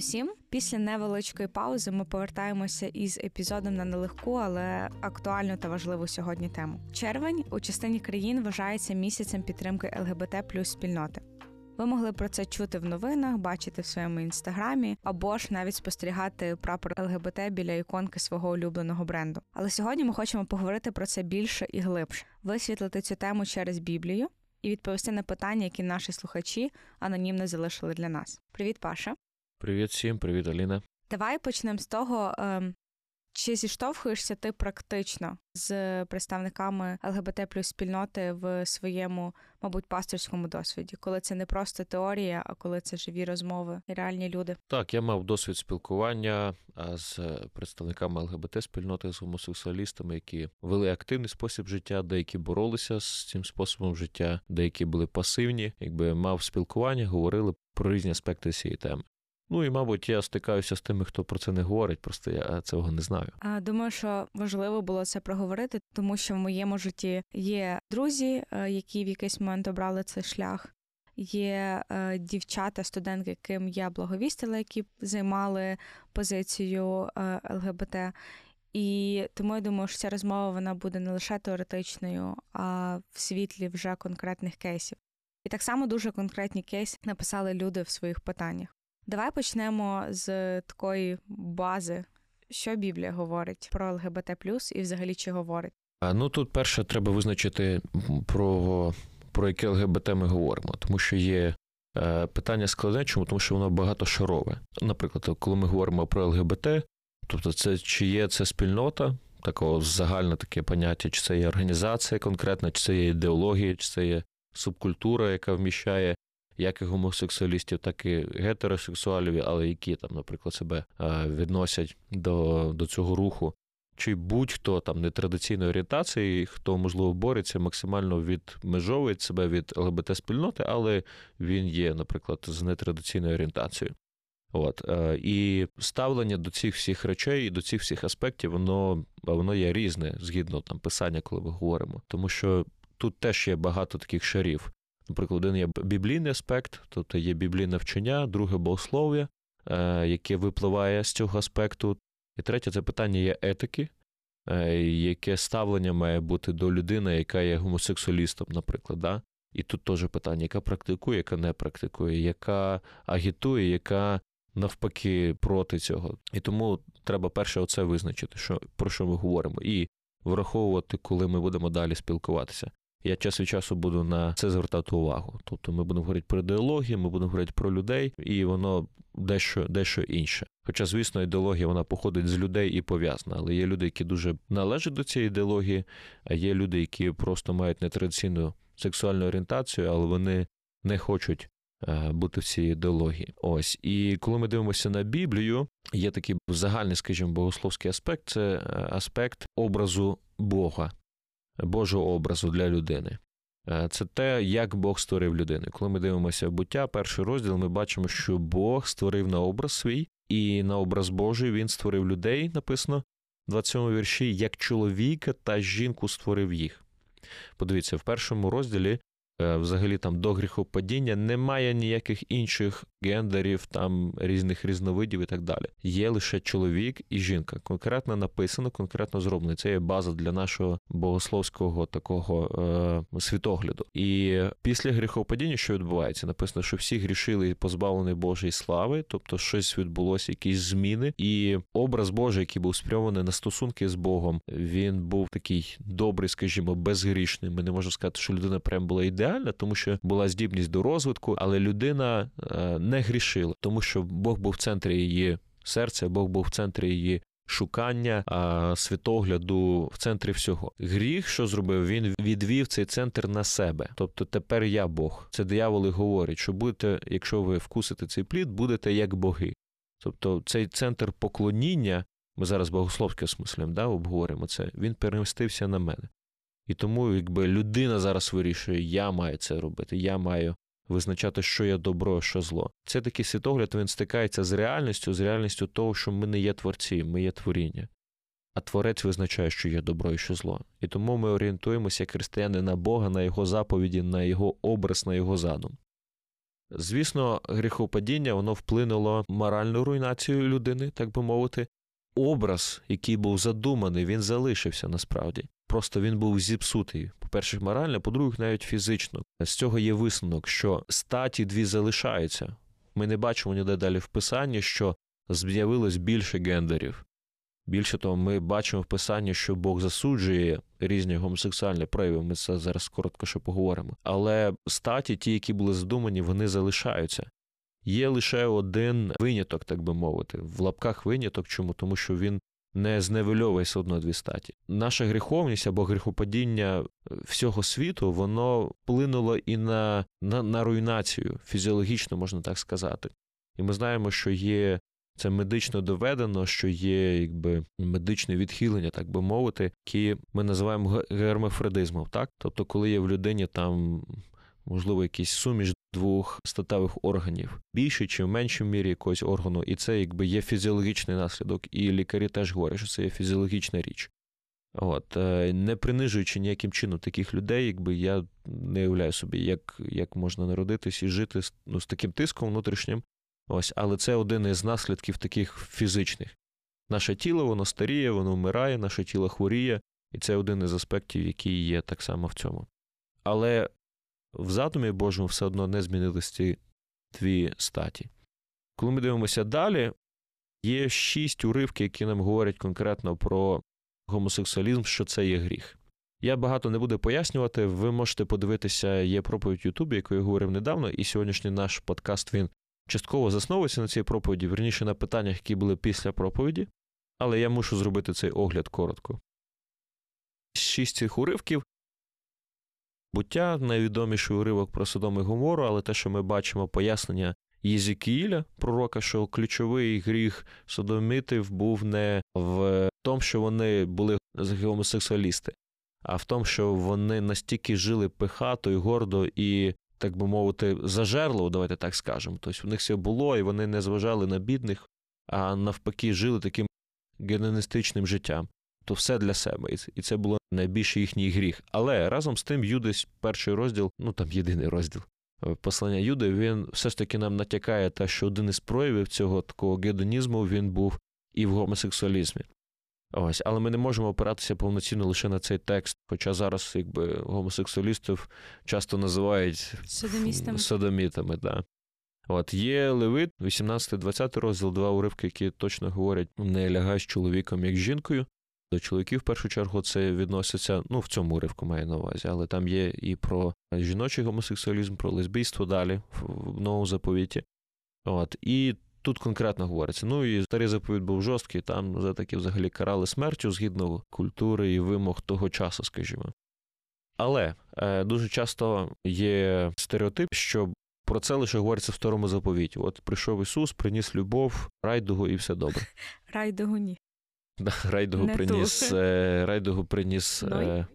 усім! Після невеличкої паузи ми повертаємося із епізодом на нелегку, але актуальну та важливу сьогодні тему. Червень у частині країн вважається місяцем підтримки ЛГБТ плюс спільноти. Ви могли про це чути в новинах, бачити в своєму інстаграмі, або ж навіть спостерігати прапор ЛГБТ біля іконки свого улюбленого бренду. Але сьогодні ми хочемо поговорити про це більше і глибше, висвітлити цю тему через Біблію і відповісти на питання, які наші слухачі анонімно залишили для нас. Привіт, Паша. Привіт всім, привіт, Аліна. Давай почнемо з того, ем, чи зіштовхуєшся ти практично з представниками ЛГБТ плюс спільноти в своєму, мабуть, пасторському досвіді, коли це не просто теорія, а коли це живі розмови і реальні люди? Так, я мав досвід спілкування з представниками ЛГБТ спільноти з гомосексуалістами, які вели активний спосіб життя, деякі боролися з цим способом життя, деякі були пасивні, якби мав спілкування, говорили про різні аспекти цієї теми. Ну і, мабуть, я стикаюся з тими, хто про це не говорить, просто я цього не знаю. Думаю, що важливо було це проговорити, тому що в моєму житті є друзі, е, які в якийсь момент обрали цей шлях. Є е, дівчата, студентки, яким я благовістила, які займали позицію е, ЛГБТ. І тому я думаю, що ця розмова вона буде не лише теоретичною, а в світлі вже конкретних кейсів. І так само дуже конкретні кейси написали люди в своїх питаннях. Давай почнемо з такої бази, що Біблія говорить про ЛГБТ і взагалі чи говорить. Ну тут перше треба визначити про про яке ЛГБТ ми говоримо, тому що є е, питання складне, чому тому що воно багатошарове. Наприклад, коли ми говоримо про ЛГБТ, тобто це чи є це спільнота, такого загальне таке поняття, чи це є організація конкретна, чи це є ідеологія, чи це є субкультура, яка вміщає як і гомосексуалістів, так і гетеросексуалів, але які там, наприклад, себе відносять до, до цього руху. Чи будь-хто там нетрадиційної орієнтації, хто можливо бореться, максимально відмежовує себе від ЛГБТ-спільноти, але він є, наприклад, з нетрадиційною орієнтацією. От і ставлення до цих всіх речей і до цих всіх аспектів, воно воно є різне згідно там писання, коли ми говоримо, тому що тут теж є багато таких шарів. Наприклад, один є біблійний аспект, тобто є біблійне вчення, друге богослов'я, е, яке випливає з цього аспекту. І третє це питання є етики, е, яке ставлення має бути до людини, яка є гомосексуалістом, наприклад. Да? І тут теж питання, яка практикує, яка не практикує, яка агітує, яка навпаки проти цього. І тому треба перше оце визначити, що, про що ми говоримо, і враховувати, коли ми будемо далі спілкуватися. Я час від часу буду на це звертати увагу. Тобто ми будемо говорити про ідеологію, ми будемо говорити про людей, і воно дещо дещо інше. Хоча, звісно, ідеологія вона походить з людей і пов'язана, але є люди, які дуже належать до цієї ідеології, а є люди, які просто мають нетрадиційну сексуальну орієнтацію, але вони не хочуть. Е, бути в цій ідеології. Ось. І коли ми дивимося на Біблію, є такий загальний, скажімо, богословський аспект це е, аспект образу Бога. Божого образу для людини. Е, це те, як Бог створив людину. Коли ми дивимося в буття, перший розділ, ми бачимо, що Бог створив на образ свій, і на образ Божий він створив людей, написано в 27 вірші, як чоловіка та жінку створив їх. Подивіться, в першому розділі взагалі там до гріхопадіння немає ніяких інших гендерів, там різних різновидів і так далі. Є лише чоловік і жінка. Конкретно написано, конкретно зроблено. Це є база для нашого богословського такого е, світогляду. І після гріхопадіння, що відбувається, написано, що всі грішили і позбавлені Божої слави, тобто щось відбулося, якісь зміни, і образ Божий, який був спрямований на стосунки з Богом, він був такий добрий, скажімо, безгрішний. Ми не можемо сказати, що людина прям була ідеальна, ідеальна, тому що була здібність до розвитку, але людина е, не грішила, тому що Бог був в центрі її серця, Бог був в центрі її. Шукання а, світогляду в центрі всього. Гріх, що зробив, він відвів цей центр на себе. Тобто тепер я Бог. Це дияволи говорять, що будете, якщо ви вкусите цей плід, будете як боги. Тобто цей центр поклоніння, ми зараз богословське смислем да, обговоримо це, він перемістився на мене. І тому, якби людина зараз вирішує, я маю це робити, я маю визначати, що є добро, що зло. Це такий світогляд, він стикається з реальністю, з реальністю того, що ми не є творці, ми є творіння. А творець визначає, що є добро і що зло. І тому ми орієнтуємося, як християни, на Бога, на Його заповіді, на Його образ, на Його задум. Звісно, гріхопадіння воно вплинуло моральну руйнацію людини, так би мовити. Образ, який був задуманий, він залишився насправді. Просто він був зіпсутий. По-перше, морально, по-друге, навіть фізично. З цього є висновок, що статі дві залишаються. Ми не бачимо ніде далі в писанні, що з'явилось більше гендерів. Більше того, ми бачимо в писанні, що Бог засуджує різні гомосексуальні прояви. Ми це зараз коротко ще поговоримо. Але статі, ті, які були задумані, вони залишаються. Є лише один виняток, так би мовити, в лапках виняток. Чому? Тому що він не зневельовує все одно дві статі. Наша гріховність або гріхопадіння всього світу, воно вплинуло і на, на, на руйнацію, фізіологічно можна так сказати. І ми знаємо, що є це медично доведено, що є якби медичне відхилення, так би мовити, які ми називаємо гермафродизмом. Так, тобто, коли є в людині там можливо якийсь суміш двох статевих органів більше чи в меншій мірі якогось органу, і це якби є фізіологічний наслідок, і лікарі теж говорять, що це є фізіологічна річ. От, е, не принижуючи ніяким чином таких людей, якби я не уявляю собі, як як можна народитись і жити ну, з таким тиском внутрішнім, Ось, але це один із наслідків таких фізичних. Наше тіло воно старіє, воно вмирає, наше тіло хворіє, і це один із аспектів, який є так само в цьому. Але в задумі Божому все одно не змінились ці дві статі. Коли ми дивимося далі, є шість уривків, які нам говорять конкретно про гомосексуалізм, що це є гріх. Я багато не буду пояснювати, ви можете подивитися, є проповідь Ютубі, яку я говорив недавно, і сьогоднішній наш подкаст він частково засновується на цій проповіді, верніше на питаннях, які були після проповіді, але я мушу зробити цей огляд коротко. Шість цих уривків. Буття найвідоміший уривок про Содом і Гомору, але те, що ми бачимо пояснення Єзікіїля, пророка, що ключовий гріх содомітів був не в тому, що вони були гомосексуалісти, а в тому, що вони настільки жили пихато і гордо і так би мовити, зажерло, давайте так скажемо. Тобто у них все було, і вони не зважали на бідних, а навпаки, жили таким гедоністичним життям. То все для себе, і це було найбільший їхній гріх. Але разом з тим, Юдесь, перший розділ, ну там єдиний розділ е, послання Юди, він все ж таки нам натякає те, що один із проявів цього такого гедонізму він був і в гомосексуалізмі. Ось, але ми не можемо опиратися повноцінно лише на цей текст. Хоча зараз, якби гомосексуалістів часто називають Содомістами. содомітами. Да. От є Левит, 18-20 розділ, два уривки, які точно говорять: не лягай з чоловіком як з жінкою. До чоловіків, в першу чергу, це відноситься, ну, в цьому уривку маю на увазі, але там є і про жіночий гомосексуалізм, про лесбійство далі в новому заповіті. От, І Тут конкретно говориться. Ну і старий заповідь був жорсткий, там за таки взагалі карали смертю згідно культури і вимог того часу, скажімо. Але е, дуже часто є стереотип, що про це лише говориться в старому заповіті. От прийшов Ісус, приніс любов, райдугу і все добре. Райдугу ні. Райдугу приніс, е, райдугу приніс е,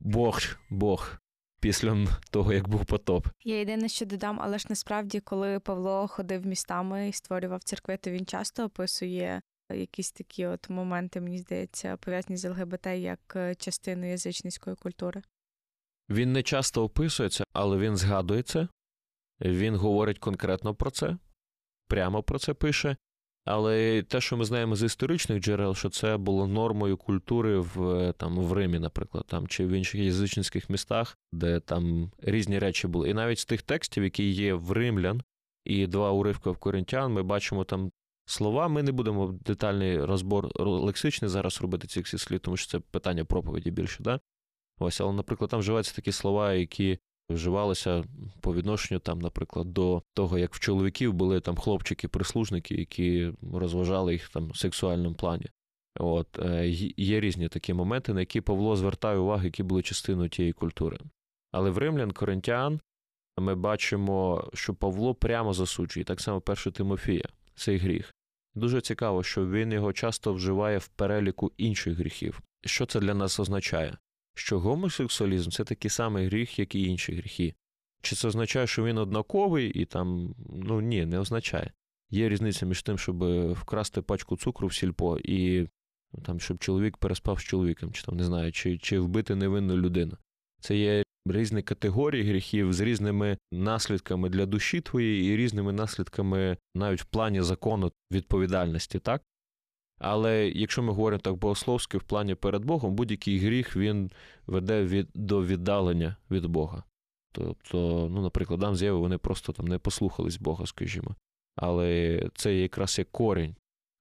Бог, Бог після того, як був потоп. Я єдине, що додам, але ж насправді, коли Павло ходив містами і створював церкви, то він часто описує якісь такі от моменти, мені здається, пов'язані з ЛГБТ як е, частину язичницької культури. Він не часто описується, але він згадує це, він говорить конкретно про це, прямо про це пише. Але те, що ми знаємо з історичних джерел, що це було нормою культури в там в Римі, наприклад, там чи в інших язичницьких містах, де там різні речі були. І навіть з тих текстів, які є в римлян, і два уривка в коринтян, ми бачимо там слова. Ми не будемо детальний розбор лексичний зараз робити цих всіх слів, тому що це питання проповіді більше. Да? Ось, але, наприклад, там вживаються такі слова, які вживалися по відношенню, там, наприклад, до того, як в чоловіків були там хлопчики-прислужники, які розважали їх там в сексуальному плані. От е, Є різні такі моменти, на які Павло звертає увагу, які були частиною тієї культури. Але в римлян, коринтян, ми бачимо, що Павло прямо засуджує, так само перше Тимофія, цей гріх. Дуже цікаво, що він його часто вживає в переліку інших гріхів. Що це для нас означає? Що гомосексуалізм це такий самий гріх, як і інші гріхи. Чи це означає, що він однаковий і там, ну ні, не означає. Є різниця між тим, щоб вкрасти пачку цукру в сільпо і там, щоб чоловік переспав з чоловіком, чи там не знаю, чи чи вбити невинну людину. Це є різні категорії гріхів з різними наслідками для душі твоєї і різними наслідками навіть в плані закону відповідальності, так? Але якщо ми говоримо так богословськи в плані перед Богом, будь-який гріх він веде від, до віддалення від Бога. Тобто, ну, наприклад, Адам з Єви, вони просто там не послухались Бога, скажімо. Але це якраз є корінь.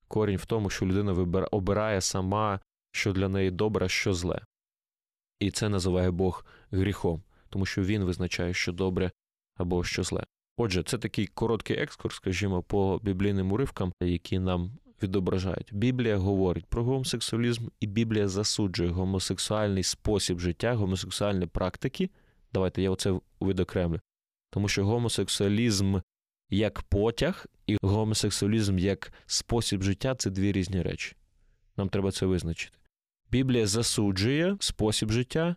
Корінь в тому, що людина обирає сама, що для неї добре, що зле. І це називає Бог гріхом, тому що він визначає, що добре або що зле. Отже, це такий короткий екскурс, скажімо, по біблійним уривкам, які нам відображають. Біблія говорить про гомосексуалізм, і Біблія засуджує гомосексуальний спосіб життя, гомосексуальні практики. Давайте я оце відокремлю. Тому що гомосексуалізм як потяг і гомосексуалізм як спосіб життя це дві різні речі. Нам треба це визначити. Біблія засуджує спосіб життя.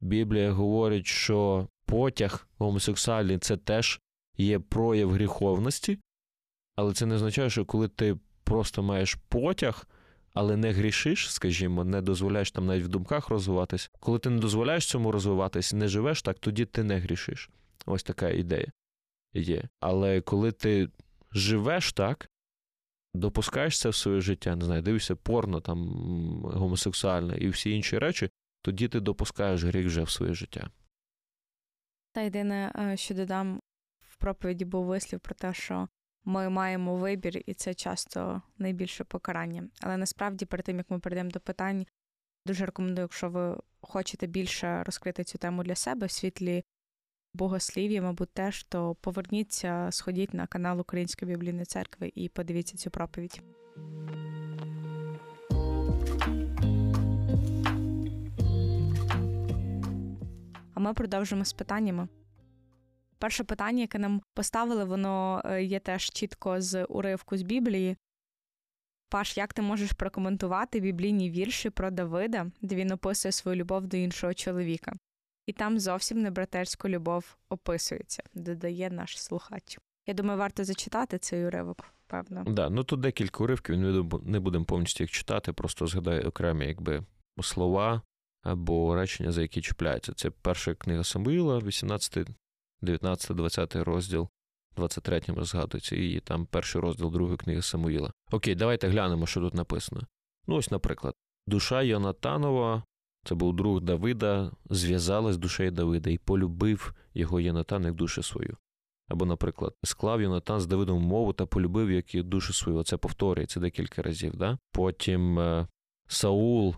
Біблія говорить, що потяг гомосексуальний це теж є прояв гріховності, але це не означає, що коли ти просто маєш потяг, але не грішиш, скажімо, не дозволяєш там навіть в думках розвиватись. Коли ти не дозволяєш цьому розвиватись, не живеш так, тоді ти не грішиш. Ось така ідея є. Але коли ти живеш так, допускаєш це в своє життя, не знаю, дивишся порно там гомосексуальне і всі інші речі, тоді ти допускаєш гріх вже в своє життя. Та єдине, е, що додам в проповіді був вислів про те, що ми маємо вибір, і це часто найбільше покарання. Але насправді, перед тим як ми перейдемо до питань, дуже рекомендую, якщо ви хочете більше розкрити цю тему для себе в світлі богослів'я, мабуть, теж, то поверніться, сходіть на канал Української біблійної церкви і подивіться цю проповідь. А ми продовжимо з питаннями. Перше питання, яке нам поставили, воно е, є теж чітко з уривку з Біблії. Паш, як ти можеш прокоментувати біблійні вірші про Давида, де він описує свою любов до іншого чоловіка? І там зовсім не братерську любов описується, додає наш слухач. Я думаю, варто зачитати цей уривок, певно. Да, ну тут декілька уривків, не будемо повністю їх читати, просто згадаю окремі якби слова або речення, за які чіпляються. Це перша книга Самуїла, 18 19, 20 розділ, 23 згадується, і там перший розділ другої книги Самуїла. Окей, давайте глянемо, що тут написано. Ну, ось, наприклад, душа Йонатанова, це був друг Давида, зв'язалась з душею Давида і полюбив його Йонатан як душу свою. Або, наприклад, склав Йонатан з Давидом мову та полюбив як і душу свою. Це повторюється декілька разів. Да? Потім е, Саул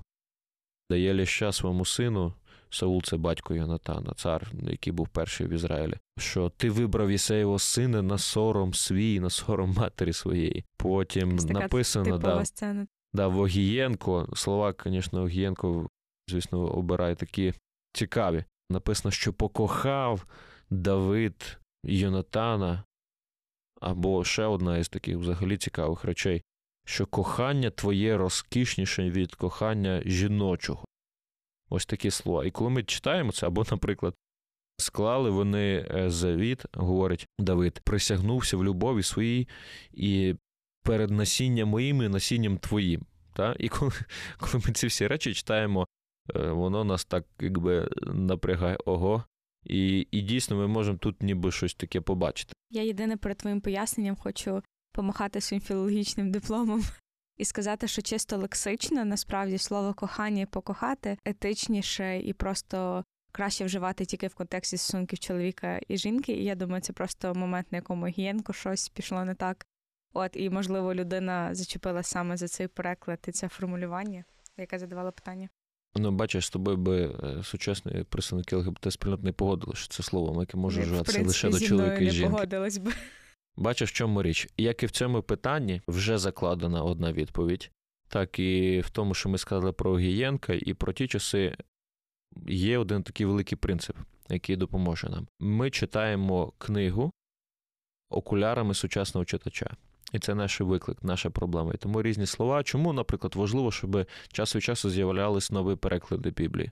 дає ляща своєму сину, Саул це батько Йонатана, цар, який був перший в Ізраїлі. Що ти вибрав Ісеєвого сина на сором свій, на сором матері своєї. Потім така написано да, сцена. да, Вогієнко. Слова, звісно, Вогієнко, звісно, обирає такі цікаві. Написано, що покохав Давид Йонатана. Або ще одна із таких взагалі цікавих речей, що кохання твоє розкішніше від кохання жіночого. Ось такі слова. І коли ми читаємо це, або, наприклад, склали вони е, завіт, говорить Давид, присягнувся в любові своїй і перед насінням моїм і насінням твоїм. Та? І коли, коли ми ці всі речі читаємо, е, воно нас так якби напрягає ого. І і дійсно ми можемо тут ніби щось таке побачити. Я єдине перед твоїм поясненням хочу помахати своїм філологічним дипломом і сказати, що чисто лексично насправді слово кохання і покохати етичніше і просто краще вживати тільки в контексті стосунків чоловіка і жінки. І я думаю, це просто момент, на якому гієнко щось пішло не так. От, і, можливо, людина зачепила саме за цей переклад і це формулювання, яке задавала питання. Ну, бачиш, з тобою би е, сучасні представники ЛГБТ спільнот не погодили, що це слово, яке може вживатися лише до чоловіка і жінки. Не погодилась би. Бачиш, в чому річ? Як і в цьому питанні вже закладена одна відповідь, так і в тому, що ми сказали про Гієнка, і про ті часи є один такий великий принцип, який допоможе нам. Ми читаємо книгу окулярами сучасного читача. І це наш виклик, наша проблема. І тому різні слова. Чому, наприклад, важливо, щоб час від часу з'являлись нові переклади Біблії?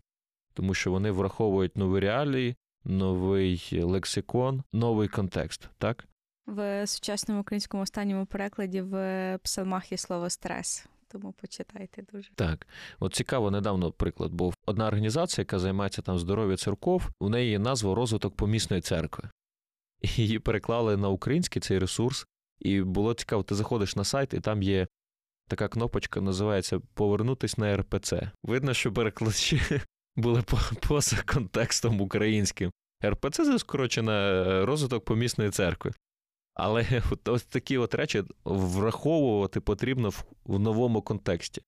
Тому що вони враховують нові реалії, новий лексикон, новий контекст, так? В сучасному українському останньому перекладі в псалмах є слово стрес. тому почитайте дуже. Так, от цікаво, недавно приклад був одна організація, яка займається там здоров'я церков. У неї назва розвиток помісної церкви. Її переклали на український цей ресурс, і було цікаво, ти заходиш на сайт, і там є така кнопочка, називається Повернутись на РПЦ. Видно, що перекладачі були поза контекстом українським. РПЦ це скорочена е, розвиток помісної церкви. Але от, ось такі от речі враховувати потрібно в, в новому контексті.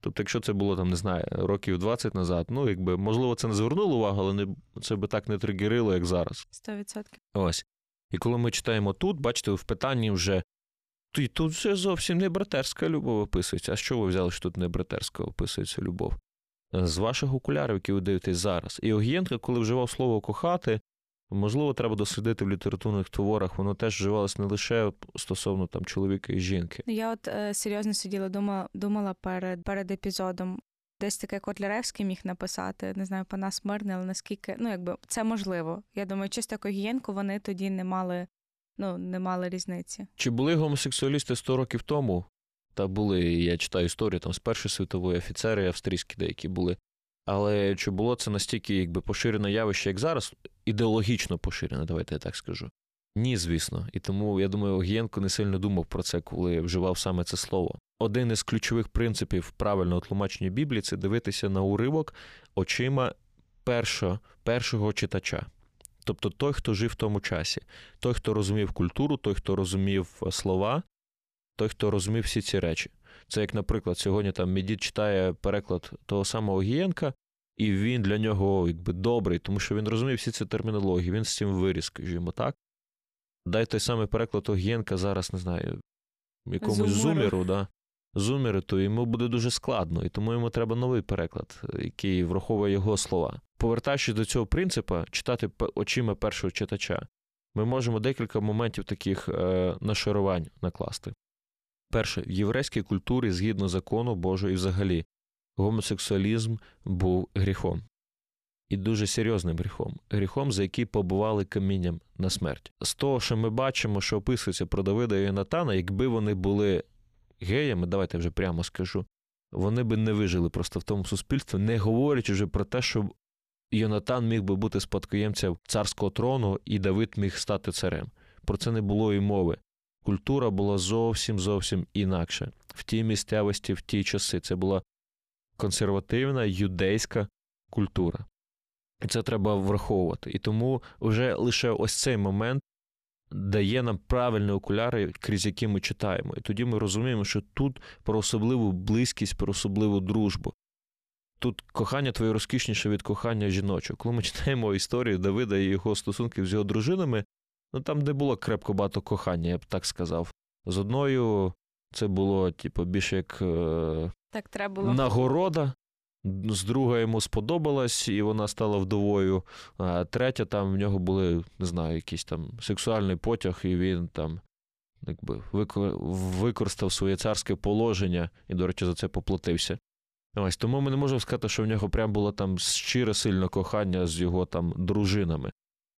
Тобто, якщо це було там, не знаю, років 20 назад, ну якби можливо це не звернуло увагу, але не, це би так не тригерило, як зараз. 100%. Ось. І коли ми читаємо тут, бачите, в питанні вже «Ти- тут вже зовсім не братерська любов описується. А що ви взяли, що тут не братерська описується любов? З ваших окулярів, які ви дивитесь зараз. І Огієнко, коли вживав слово кохати, можливо, треба дослідити в літературних творах, воно теж вживалось не лише стосовно там чоловіка і жінки. Я от е, серйозно сиділа, думала, думала перед, перед епізодом. Десь таке Котляревський міг написати, не знаю, Панас Мирний, але наскільки, ну якби це можливо. Я думаю, чисто Когієнко вони тоді не мали, ну, не мали різниці. Чи були гомосексуалісти 100 років тому? Та були, я читаю історію там з Першої світової офіцери австрійські деякі були. Але чи було це настільки якби поширене явище, як зараз, ідеологічно поширене, давайте я так скажу? Ні, звісно. І тому я думаю, Огієнко не сильно думав про це, коли вживав саме це слово. Один із ключових принципів правильного тлумачення Біблії це дивитися на уривок очима першого, першого читача. Тобто той, хто жив в тому часі, той, хто розумів культуру, той, хто розумів е, слова, той, хто розумів всі ці речі. Це як, наприклад, сьогодні там мій дід читає переклад того самого Гієнка, і він для нього якби добрий, тому що він розуміє всі ці термінології, він з цим виріс, скажімо так. Дай той самий переклад Огієнка зараз, не знаю, якомусь Зумеру. зумеру, да, зумеру, то йому буде дуже складно, і тому йому треба новий переклад, який враховує його слова. Повертаючись до цього принципу, читати очима першого читача, ми можемо декілька моментів таких е, нашарувань накласти. Перше, в єврейській культурі, згідно закону Божого і взагалі, гомосексуалізм був гріхом. І дуже серйозним гріхом, гріхом, за який побували камінням на смерть. З того, що ми бачимо, що описується про Давида і Йонатана, якби вони були геями, давайте вже прямо скажу, вони би не вижили просто в тому суспільстві, не говорячи вже про те, що Йонатан міг би бути спадкоємцем царського трону, і Давид міг стати царем. Про це не було і мови. Культура була зовсім зовсім інакша. В тій місцевості, в ті часи. Це була консервативна юдейська культура. І це треба враховувати. І тому вже лише ось цей момент дає нам правильні окуляри, крізь які ми читаємо. І тоді ми розуміємо, що тут про особливу близькість, про особливу дружбу. Тут кохання твоє розкішніше від кохання жіночого. Коли ми читаємо історію Давида і його стосунків з його дружинами, ну там не було крепко багато кохання, я б так сказав. З одною це було, типу, більше як е, Так треба було. нагорода. З другою йому сподобалась, і вона стала вдовою. А третя, там в нього були, не знаю, якийсь там сексуальний потяг, і він там якби використав своє царське положення і, до речі, за це поплатився. Ось тому ми не можемо сказати, що в нього прям було там щире сильне кохання з його там дружинами.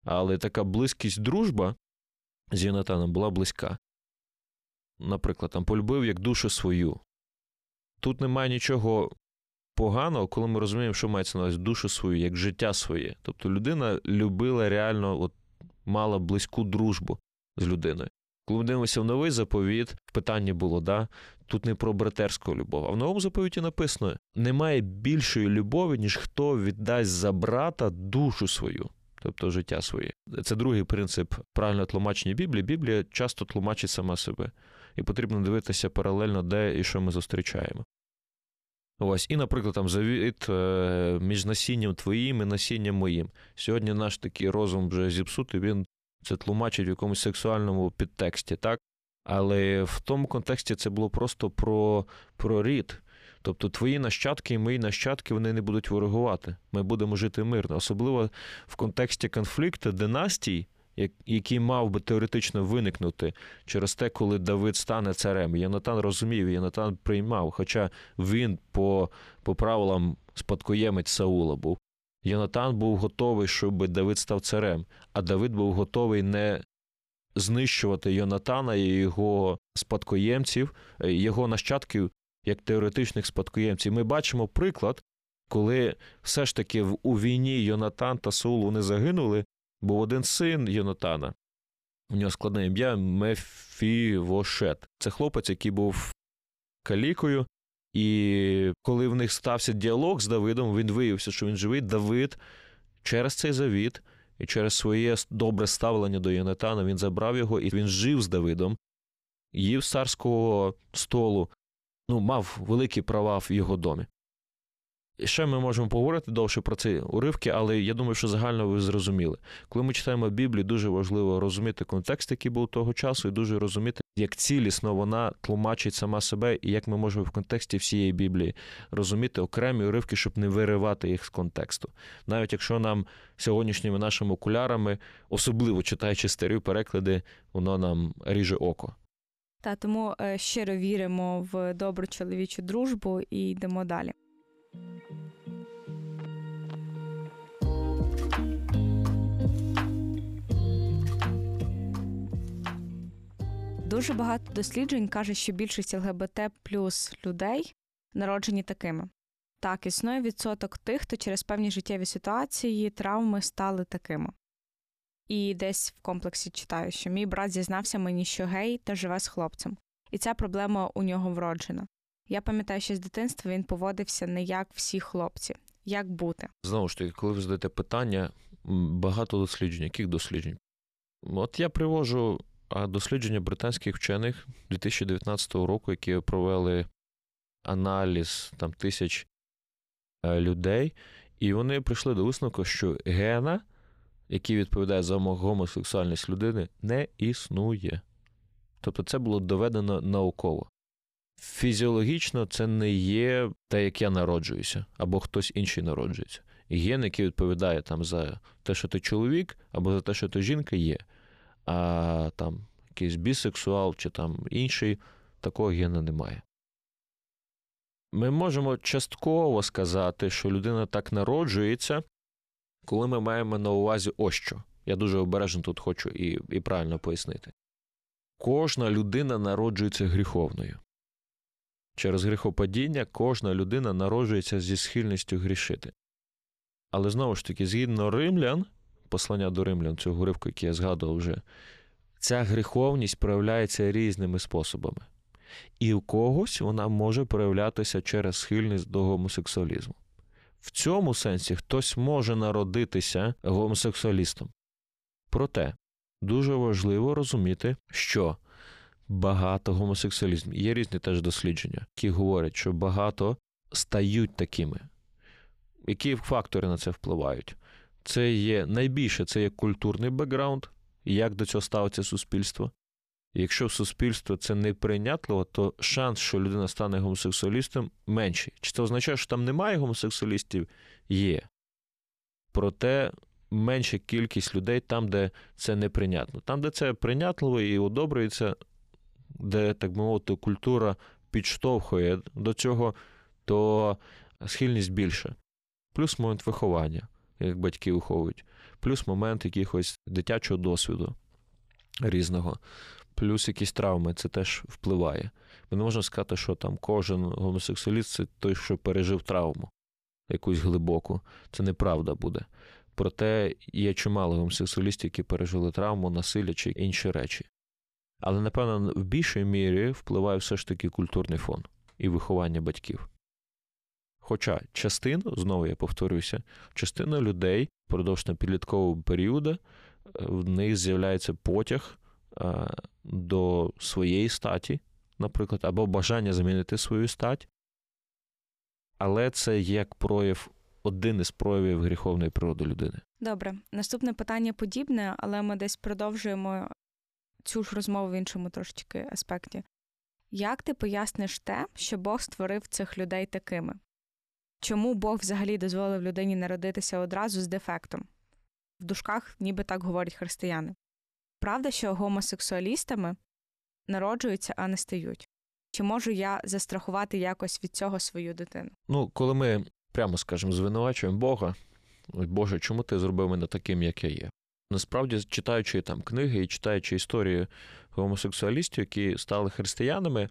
Але така близькість дружба з Йонатаном була близька. Наприклад, там полюбив як душу свою. Тут немає нічого поганого, коли ми розуміємо, що мається на увазі душу свою, як життя своє. Тобто людина любила реально, от, мала близьку дружбу з людиною. Коли ми дивимося в новий заповіт, питання було, да, тут не про братерську любов, а в новому заповіті написано: немає більшої любові, ніж хто віддасть за брата душу свою, тобто життя своє. Це другий принцип правильного тлумачення Біблії. Біблія часто тлумачить сама себе, і потрібно дивитися паралельно, де і що ми зустрічаємо. Ось, і, наприклад, там завіт е, між насінням твоїм і насінням моїм. Сьогодні наш такий розум вже зіпсутий, він це тлумачить в якомусь сексуальному підтексті, так? Але в тому контексті це було просто про, про рід. Тобто твої нащадки і мої нащадки вони не будуть ворогувати. Ми будемо жити мирно. Особливо в контексті конфлікту династій, який мав би теоретично виникнути через те, коли Давид стане царем. Єнатан розумів, Єнатан приймав, хоча він по, по правилам спадкоємець Саула був. Йонатан був готовий, щоб Давид став царем, а Давид був готовий не знищувати Йонатана і його спадкоємців, е, його нащадків як теоретичних спадкоємців. Ми бачимо приклад, коли все ж таки у війні Йонатан та Саул вони загинули, був один син Йонатана. У нього складне ім'я Мефівошет. Це хлопець, який був калікою. І коли в них стався діалог з Давидом, він виявився, що він живий. Давид через цей завіт і через своє добре ставлення до Йонатана він забрав його, і він жив з Давидом, їв царського столу, ну, мав великі права в його домі. І ще ми можемо поговорити довше про ці уривки, але я думаю, що загально ви зрозуміли. Коли ми читаємо Біблію, дуже важливо розуміти контекст, який був того часу, і дуже розуміти, як цілісно вона тлумачить сама себе, і як ми можемо в контексті всієї Біблії розуміти окремі уривки, щоб не виривати їх з контексту. Навіть якщо нам сьогоднішніми нашими окулярами, особливо читаючи старі переклади, воно нам ріже око. Та тому е, щиро віримо в добру чоловічу дружбу і йдемо далі. Дуже багато досліджень каже, що більшість ЛГБТ плюс людей народжені такими. Так, існує відсоток тих, хто через певні життєві ситуації, травми стали такими. І десь в комплексі читаю, що мій брат зізнався мені, що гей та живе з хлопцем, і ця проблема у нього вроджена. Я пам'ятаю, що з дитинства він поводився не як всі хлопці, як бути. Знову ж таки, коли ви задаєте питання, багато досліджень, яких досліджень? От я привожу дослідження британських вчених 2019 року, які провели аналіз там тисяч е, людей, і вони прийшли до висновку, що гена, який відповідає за гомосексуальність людини, не існує. Тобто це було доведено науково. Фізіологічно це не є те, як я народжуюся, або хтось інший народжується. Ген, який відповідає там за те, що ти чоловік, або за те, що ти жінка, є. А там якийсь бісексуал чи там інший, такого гена немає. Ми можемо частково сказати, що людина так народжується, коли ми маємо на увазі ось що. Я дуже обережно тут хочу і, і правильно пояснити. Кожна людина народжується гріховною. Через гріхопадіння кожна людина народжується зі схильністю грішити. Але знову ж таки, згідно римлян, послання до римлян, цього уривку, який я згадував вже, ця гріховність проявляється різними способами. І у когось вона може проявлятися через схильність до гомосексуалізму. В цьому сенсі хтось може народитися гомосексуалістом. Проте дуже важливо розуміти, що багато гомосексуалізмів є різні теж дослідження, які говорять, що багато стають такими. Які фактори на це впливають? Це є найбільше це є культурний бекграунд, як до цього ставиться суспільство. Якщо суспільство це неприйнятливо, то шанс, що людина стане гомосексуалістом, менший. Чи це означає, що там немає гомосексуалістів? Є. Проте менша кількість людей там, де це неприйнятно. Там, де це прийнятливо і одобрюється, де, так би мовити, культура підштовхує до цього, то схильність більша. Плюс момент виховання, як батьки виховують, плюс момент якихось дитячого досвіду різного, плюс якісь травми, це теж впливає. Ми не можемо сказати, що там кожен гомосексуаліст це той, що пережив травму, якусь глибоку. Це неправда буде. Проте є чимало гомосексуалістів, які пережили травму, насилля чи інші речі. Але, напевно, в більшій мірі впливає все ж таки культурний фон і виховання батьків. Хоча частину, знову я повторюся, частина людей впродовж підліткового періоду е, в них з'являється потяг до своєї статі, наприклад, або бажання змінити свою стать, але це як прояв. Один із проявів гріховної природи людини. Добре, наступне питання подібне, але ми десь продовжуємо цю ж розмову в іншому трошечки аспекті. Як ти поясниш те, що Бог створив цих людей такими? Чому Бог взагалі дозволив людині народитися одразу з дефектом? В дужках ніби так говорять християни. Правда, що гомосексуалістами народжуються, а не стають? Чи можу я застрахувати якось від цього свою дитину? Ну, коли ми прямо скажемо, звинувачуємо Бога, Боже, чому ти зробив мене таким, як я є? Насправді, читаючи там книги і читаючи історії гомосексуалістів, які стали християнами,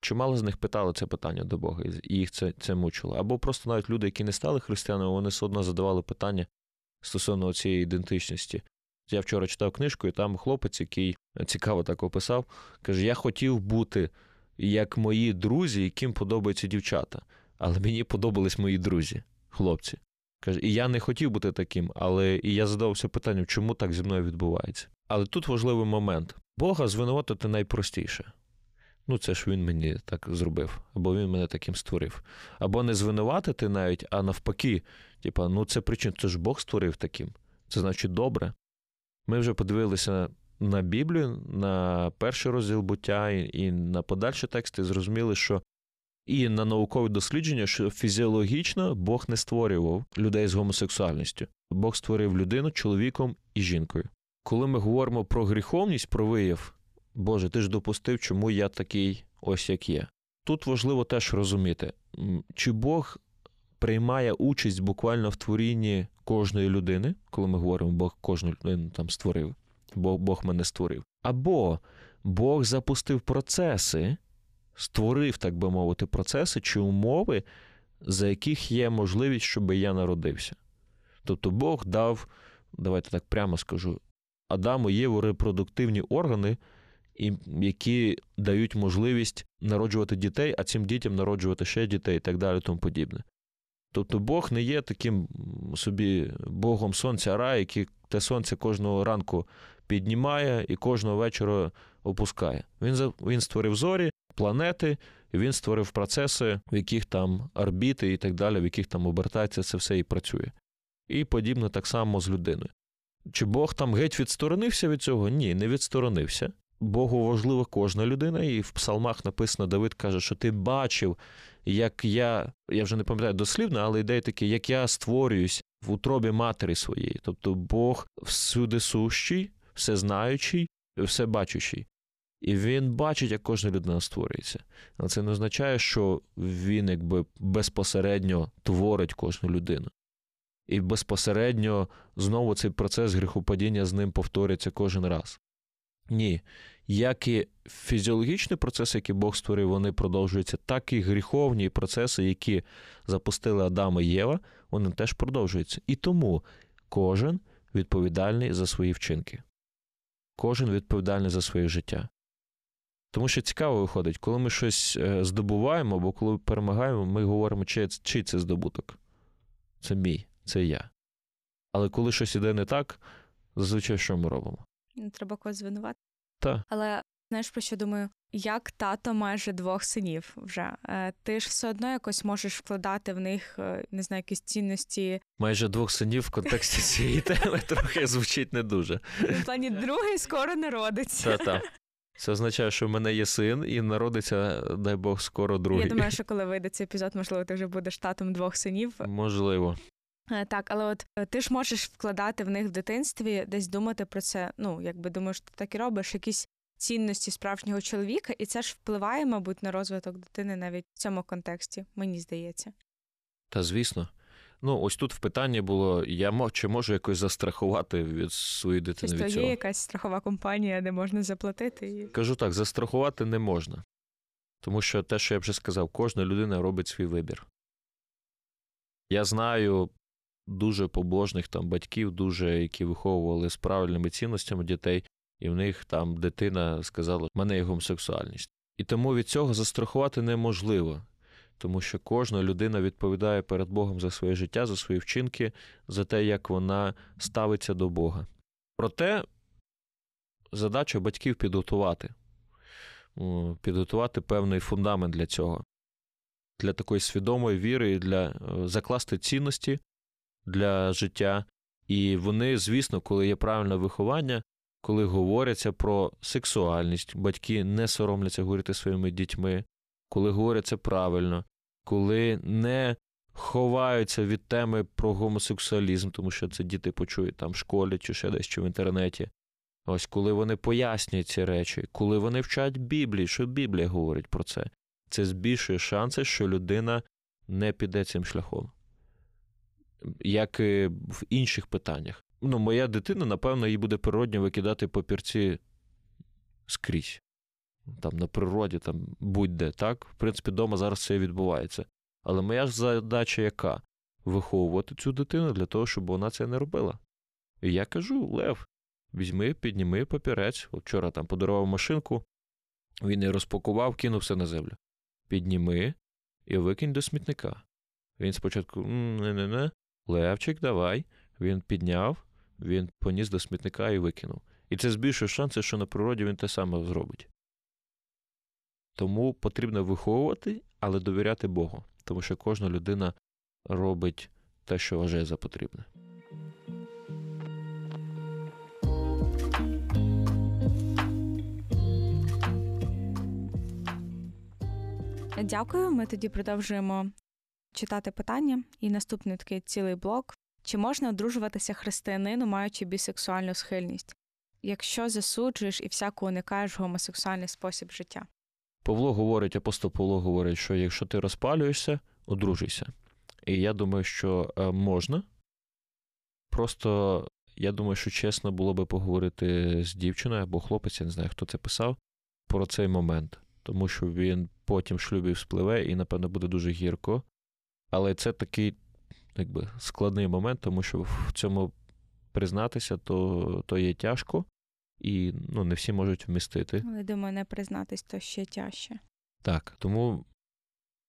чимало з них питали це питання до Бога, і їх це це мучило. Або просто навіть люди, які не стали християнами, вони все одно задавали питання стосовно цієї ідентичності. Я вчора читав книжку, і там хлопець, який цікаво так описав, каже: Я хотів бути як мої друзі, яким подобаються дівчата. Але мені подобались мої друзі, хлопці. Каже, і я не хотів бути таким, але і я задався питанням, чому так зі мною відбувається. Але тут важливий момент: Бога звинуватити найпростіше. Ну, це ж він мені так зробив, або він мене таким створив. Або не звинуватити навіть, а навпаки, типа, ну це причина, це ж Бог створив таким. Це значить добре. Ми вже подивилися на Біблію, на перший розділ буття і на подальші тексти, зрозуміли, що і на наукові дослідження, що фізіологічно Бог не створював людей з гомосексуальністю. Бог створив людину чоловіком і жінкою. Коли ми говоримо про гріховність, про вияв, Боже, ти ж допустив, чому я такий ось як є. Тут важливо теж розуміти, чи Бог приймає участь буквально в творінні кожної людини, коли ми говоримо, Бог кожну людину там створив, бо Бог мене створив. Або Бог запустив процеси, створив, так би мовити, процеси чи умови, за яких є можливість, щоб я народився. Тобто Бог дав, давайте так прямо скажу, Адаму Єву репродуктивні органи, які дають можливість народжувати дітей, а цим дітям народжувати ще дітей і так далі, тому подібне. Тобто Бог не є таким собі Богом сонця рай, який те сонце кожного ранку піднімає і кожного вечора опускає. Він він створив зорі, планети, він створив процеси, в яких там орбіти і так далі, в яких там обертається це все і працює. І подібно так само з людиною. Чи Бог там геть відсторонився від цього? Ні, не відсторонився. Богу важлива кожна людина, і в псалмах написано, Давид каже, що ти бачив, як я, я вже не пам'ятаю дослівно, але ідея такі, як я створююсь в утробі матері своєї. Тобто Бог всюди сущий, всезнаючий, всебачущий. І він бачить, як кожна людина створюється. Але це не означає, що він якби безпосередньо творить кожну людину. І безпосередньо знову цей процес гріхопадіння з ним повторюється кожен раз. Ні. Як і фізіологічні процеси, які Бог створив, вони продовжуються, так і гріховні процеси, які запустили Адама і Єва, вони теж продовжуються. І тому кожен відповідальний за свої вчинки. Кожен відповідальний за своє життя. Тому що цікаво виходить, коли ми щось е, здобуваємо або коли перемагаємо, ми говоримо, чий, чий це здобуток. Це мій, це я. Але коли щось іде не так, зазвичай що ми робимо? Треба когось звинувати. Так. Але знаєш, про що думаю? Як тато майже двох синів вже е, ти ж все одно якось можеш вкладати в них е, не знаю, якісь цінності. Майже двох синів в контексті цієї теми трохи звучить не дуже. В плані другий скоро народиться. Та-та. Це означає, що в мене є син, і народиться, дай Бог, скоро другий. Я думаю, що коли вийде цей епізод, можливо, ти вже будеш татом двох синів. Можливо. Е, так, але от е, ти ж можеш вкладати в них в дитинстві, десь думати про це. Ну, якби думаєш, ти так і робиш, якісь цінності справжнього чоловіка, і це ж впливає, мабуть, на розвиток дитини навіть в цьому контексті, мені здається. Та звісно. Ну, ось тут в питанні було: я чи можу якось застрахувати від своєї дитини. Тобто від цього? є якась страхова компанія, де можна заплатити? І... Кажу так, застрахувати не можна. Тому що те, що я вже сказав, кожна людина робить свій вибір. Я знаю дуже побожних там батьків, дуже які виховували з правильними цінностями дітей, і в них там дитина сказала, в мене є гомосексуальність. І тому від цього застрахувати неможливо, тому що кожна людина відповідає перед Богом за своє життя, за свої вчинки, за те, як вона ставиться до Бога. Проте задача батьків підготувати, підготувати певний фундамент для цього, для такої свідомої віри і для е, закласти цінності для життя. І вони, звісно, коли є правильне виховання, коли говоряться про сексуальність, батьки не соромляться говорити своїми дітьми, коли говоряться правильно, коли не ховаються від теми про гомосексуалізм, тому що це діти почують там в школі чи ще десь чи в інтернеті. Ось коли вони пояснюють ці речі, коли вони вчать Біблії, що Біблія говорить про це, це збільшує шанси, що людина не піде цим шляхом як і в інших питаннях. Ну, моя дитина, напевно, їй буде природньо викидати папірці скрізь. там на природі, там будь-де, так? В принципі, вдома зараз це відбувається. Але моя задача яка? Виховувати цю дитину для того, щоб вона це не робила. І я кажу: Лев, візьми, підніми папірець. Вчора там подарував машинку, він її розпакував, кинув все на землю. Підніми і викинь до смітника. Він спочатку не-не-не, Левчик, давай. Він підняв, він поніс до смітника і викинув. І це збільшує шанси, що на природі він те саме зробить. Тому потрібно виховувати, але довіряти Богу, тому що кожна людина робить те, що вважає за потрібне. Дякую. Ми тоді продовжуємо читати питання. І наступний такий цілий блок. Чи можна одружуватися християнину, маючи бісексуальну схильність, якщо засуджуєш і всяко уникаєш гомосексуальний спосіб життя? Павло говорить, апостол Павло говорить, що якщо ти розпалюєшся, одружуйся. І я думаю, що е, можна. Просто я думаю, що чесно було би поговорити з дівчиною або хлопець, я не знаю, хто це писав, про цей момент, тому що він потім в шлюбі вспливе і, напевно, буде дуже гірко. Але це такий якби, складний момент, тому що в цьому признатися то, то є тяжко, і ну, не всі можуть вмістити. Але думаю, не признатись то ще тяжче. Так, тому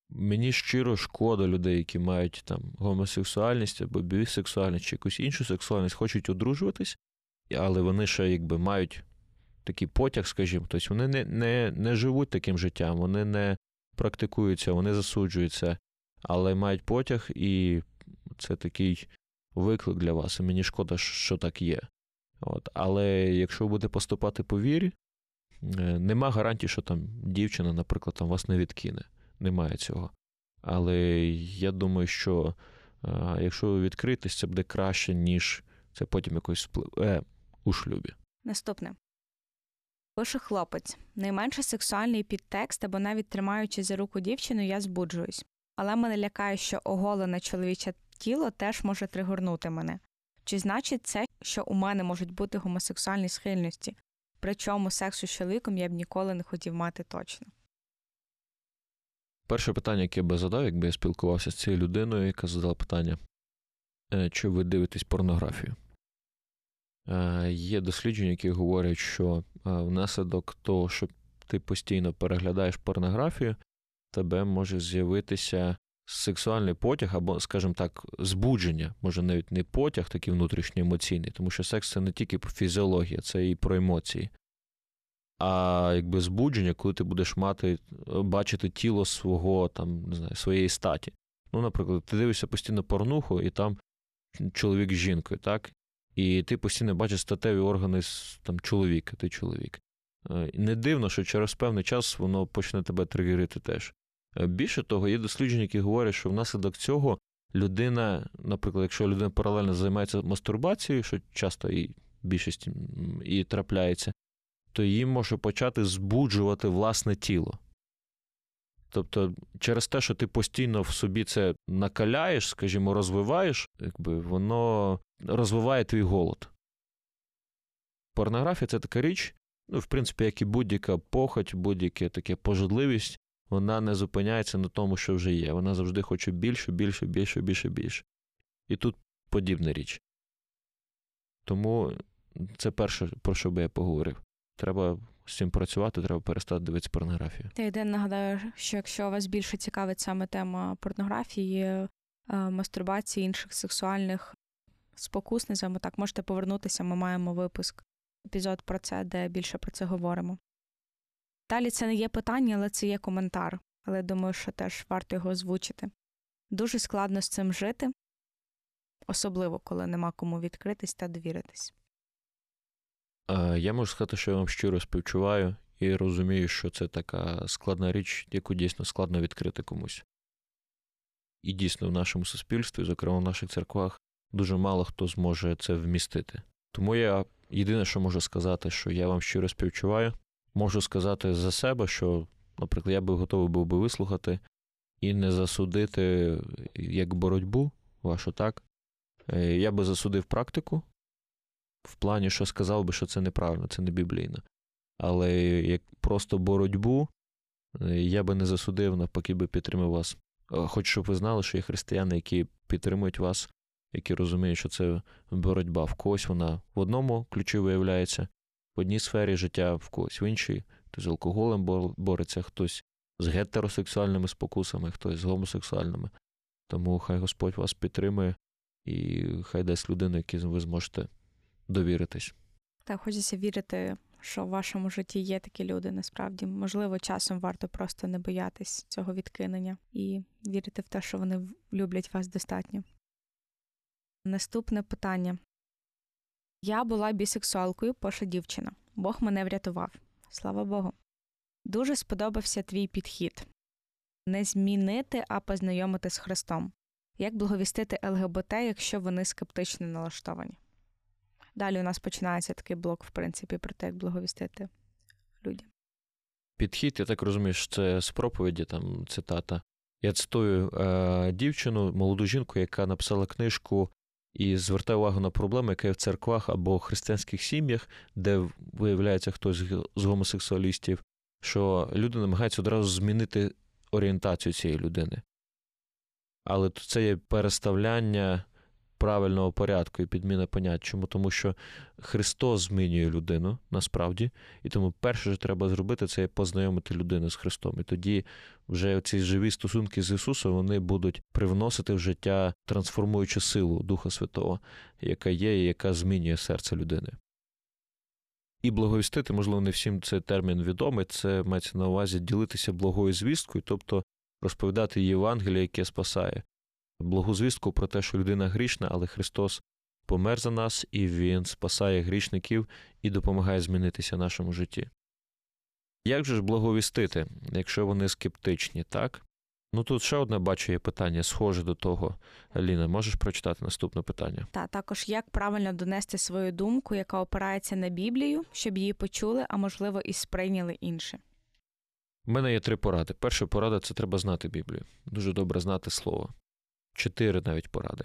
мені щиро шкода людей, які мають там гомосексуальність або бісексуальність чи якусь іншу сексуальність, хочуть одружуватись, але вони ще якби мають такий потяг, скажімо, тобто вони не, не, не живуть таким життям, вони не практикуються, вони засуджуються, але мають потяг, і це такий виклик для вас. І мені шкода, що так є. От. Але якщо ви будете поступати по вірі, е, нема гарантії, що там дівчина, наприклад, там вас не відкине. Немає цього. Але я думаю, що якщо ви відкритесь, це буде краще, ніж це потім якось впливе у шлюбі. Наступне. Пише хлопець. Найменше сексуальний підтекст або навіть тримаючи за руку дівчину, я збуджуюсь. Але мене лякає, що оголене чоловіче тіло теж може тригорнути мене. Чи значить це, що у мене можуть бути гомосексуальні схильності, причому сексу з чоловіком я б ніколи не хотів мати точно? Перше питання, яке я би задав, якби я спілкувався з цією людиною, яка задала питання, е, чи ви дивитесь порнографію? Е, Є дослідження, які говорять, що е, внаслідок того, що ти постійно переглядаєш порнографію, тебе може з'явитися сексуальний потяг, або, скажімо так, збудження, може навіть не потяг, такий внутрішній емоційний, тому що секс це не тільки фізіологія, це і про емоції. А якби збудження, коли ти будеш мати, бачити тіло свого там, не знаю, своєї статі. Ну, наприклад, ти дивишся постійно порнуху, і там чоловік з жінкою, так? І ти постійно бачиш статеві органи там, чоловіка, ти чоловік. Е, не дивно, що через певний час воно почне тебе тригерити теж. Е, більше того, є дослідження, які говорять, що внаслідок цього людина, наприклад, якщо людина паралельно займається мастурбацією, що часто і більшість і трапляється, то її може почати збуджувати власне тіло. Тобто, через те, що ти постійно в собі це накаляєш, скажімо, розвиваєш, якби воно розвиває твій голод. Порнографія це така річ, ну, в принципі, як і будь-яка похоть, будь-яка таке пожадливість, вона не зупиняється на тому, що вже є. Вона завжди хоче більше, більше, більше, більше, більше. І тут подібна річ. Тому це перше, про що би я поговорив. Треба з цим працювати, треба перестати дивитися порнографію. Та єдине нагадаю, що якщо вас більше цікавить саме тема порнографії, е, мастурбації, інших сексуальних спокус, називаємо так, можете повернутися. Ми маємо випуск, епізод про це, де більше про це говоримо. Далі це не є питання, але це є коментар. Але думаю, що теж варто його озвучити. Дуже складно з цим жити, особливо коли нема кому відкритись та довіритись. Я можу сказати, що я вам щиро співчуваю і розумію, що це така складна річ, яку дійсно складно відкрити комусь. І дійсно в нашому суспільстві, зокрема в наших церквах, дуже мало хто зможе це вмістити. Тому я єдине, що можу сказати, що я вам щиро співчуваю, можу сказати за себе, що, наприклад, я би готовий був би вислухати і не засудити як боротьбу вашу, так. Е, я би засудив практику, в плані, що сказав би, що це неправильно, це не біблійно. Але як просто боротьбу е, я би не засудив, навпаки би підтримав вас. Е, Хоч щоб ви знали, що є християни, які підтримують вас, які розуміють, що це боротьба в когось вона в одному ключі виявляється, в одній сфері життя, в когось в іншій. Хтось з алкоголем бореться, хтось з гетеросексуальними спокусами, хтось з гомосексуальними. Тому хай Господь вас підтримує і хай дасть людину, якій ви зможете довіритись. Так, хочеться вірити, що в вашому житті є такі люди. Насправді, можливо, часом варто просто не боятись цього відкинення і вірити в те, що вони люблять вас достатньо. Наступне питання. Я була бісексуалкою, поша дівчина. Бог мене врятував. Слава Богу. Дуже сподобався твій підхід не змінити, а познайомити з Христом. Як благовістити ЛГБТ, якщо вони скептично налаштовані? Далі у нас починається такий блок, в принципі, про те, як благовістити людям. Підхід, я так розумію, що це з проповіді, там цитата. Я цитую е, дівчину, молоду жінку, яка написала книжку і звертає увагу на проблеми, яка є в церквах або християнських сім'ях, де виявляється хтось з- гомосексуалістів, що люди намагаються одразу змінити орієнтацію цієї людини. Але це є переставляння правильного порядку і підміна понять. Чому? Тому що Христос змінює людину насправді, і тому перше, що треба зробити, це познайомити людину з Христом. І тоді вже ці живі стосунки з Ісусом вони будуть привносити в життя трансформуючу силу Духа Святого, яка є і яка змінює серце людини. І благовістити, можливо, не всім цей термін відомий, це мається на увазі ділитися благою звісткою, тобто розповідати Євангеліє, яке спасає. Благу звістку про те, що людина грішна, але Христос помер за нас, і Він спасає грішників і допомагає змінитися нашому житті. Як же ж благовістити, якщо вони скептичні, так? Ну тут ще одне бачу є питання, схоже до того. Аліна, можеш прочитати наступне питання? Та також як правильно донести свою думку, яка опирається на Біблію, щоб її почули, а можливо і сприйняли інші. У мене є три поради. Перша порада це треба знати Біблію. Дуже добре знати слово. Чотири навіть поради.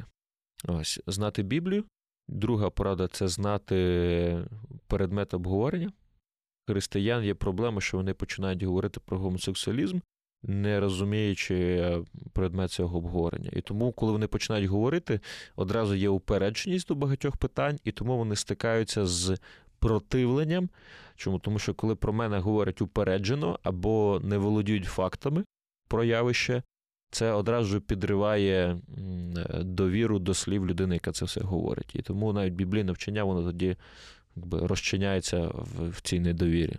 Ось знати Біблію. Друга порада це знати предмет обговорення. Християн є проблема, що вони починають говорити про гомосексуалізм, не розуміючи предмет цього обговорення. І тому, коли вони починають говорити, одразу є упередженість до багатьох питань, і тому вони стикаються з противленням. Чому? Тому що коли про мене говорять упереджено або не володіють фактами про явище, це одразу підриває е, довіру до слів людини, яка це все говорить. І тому навіть біблійне вчення, воно тоді якби, розчиняється в, в цій недовірі.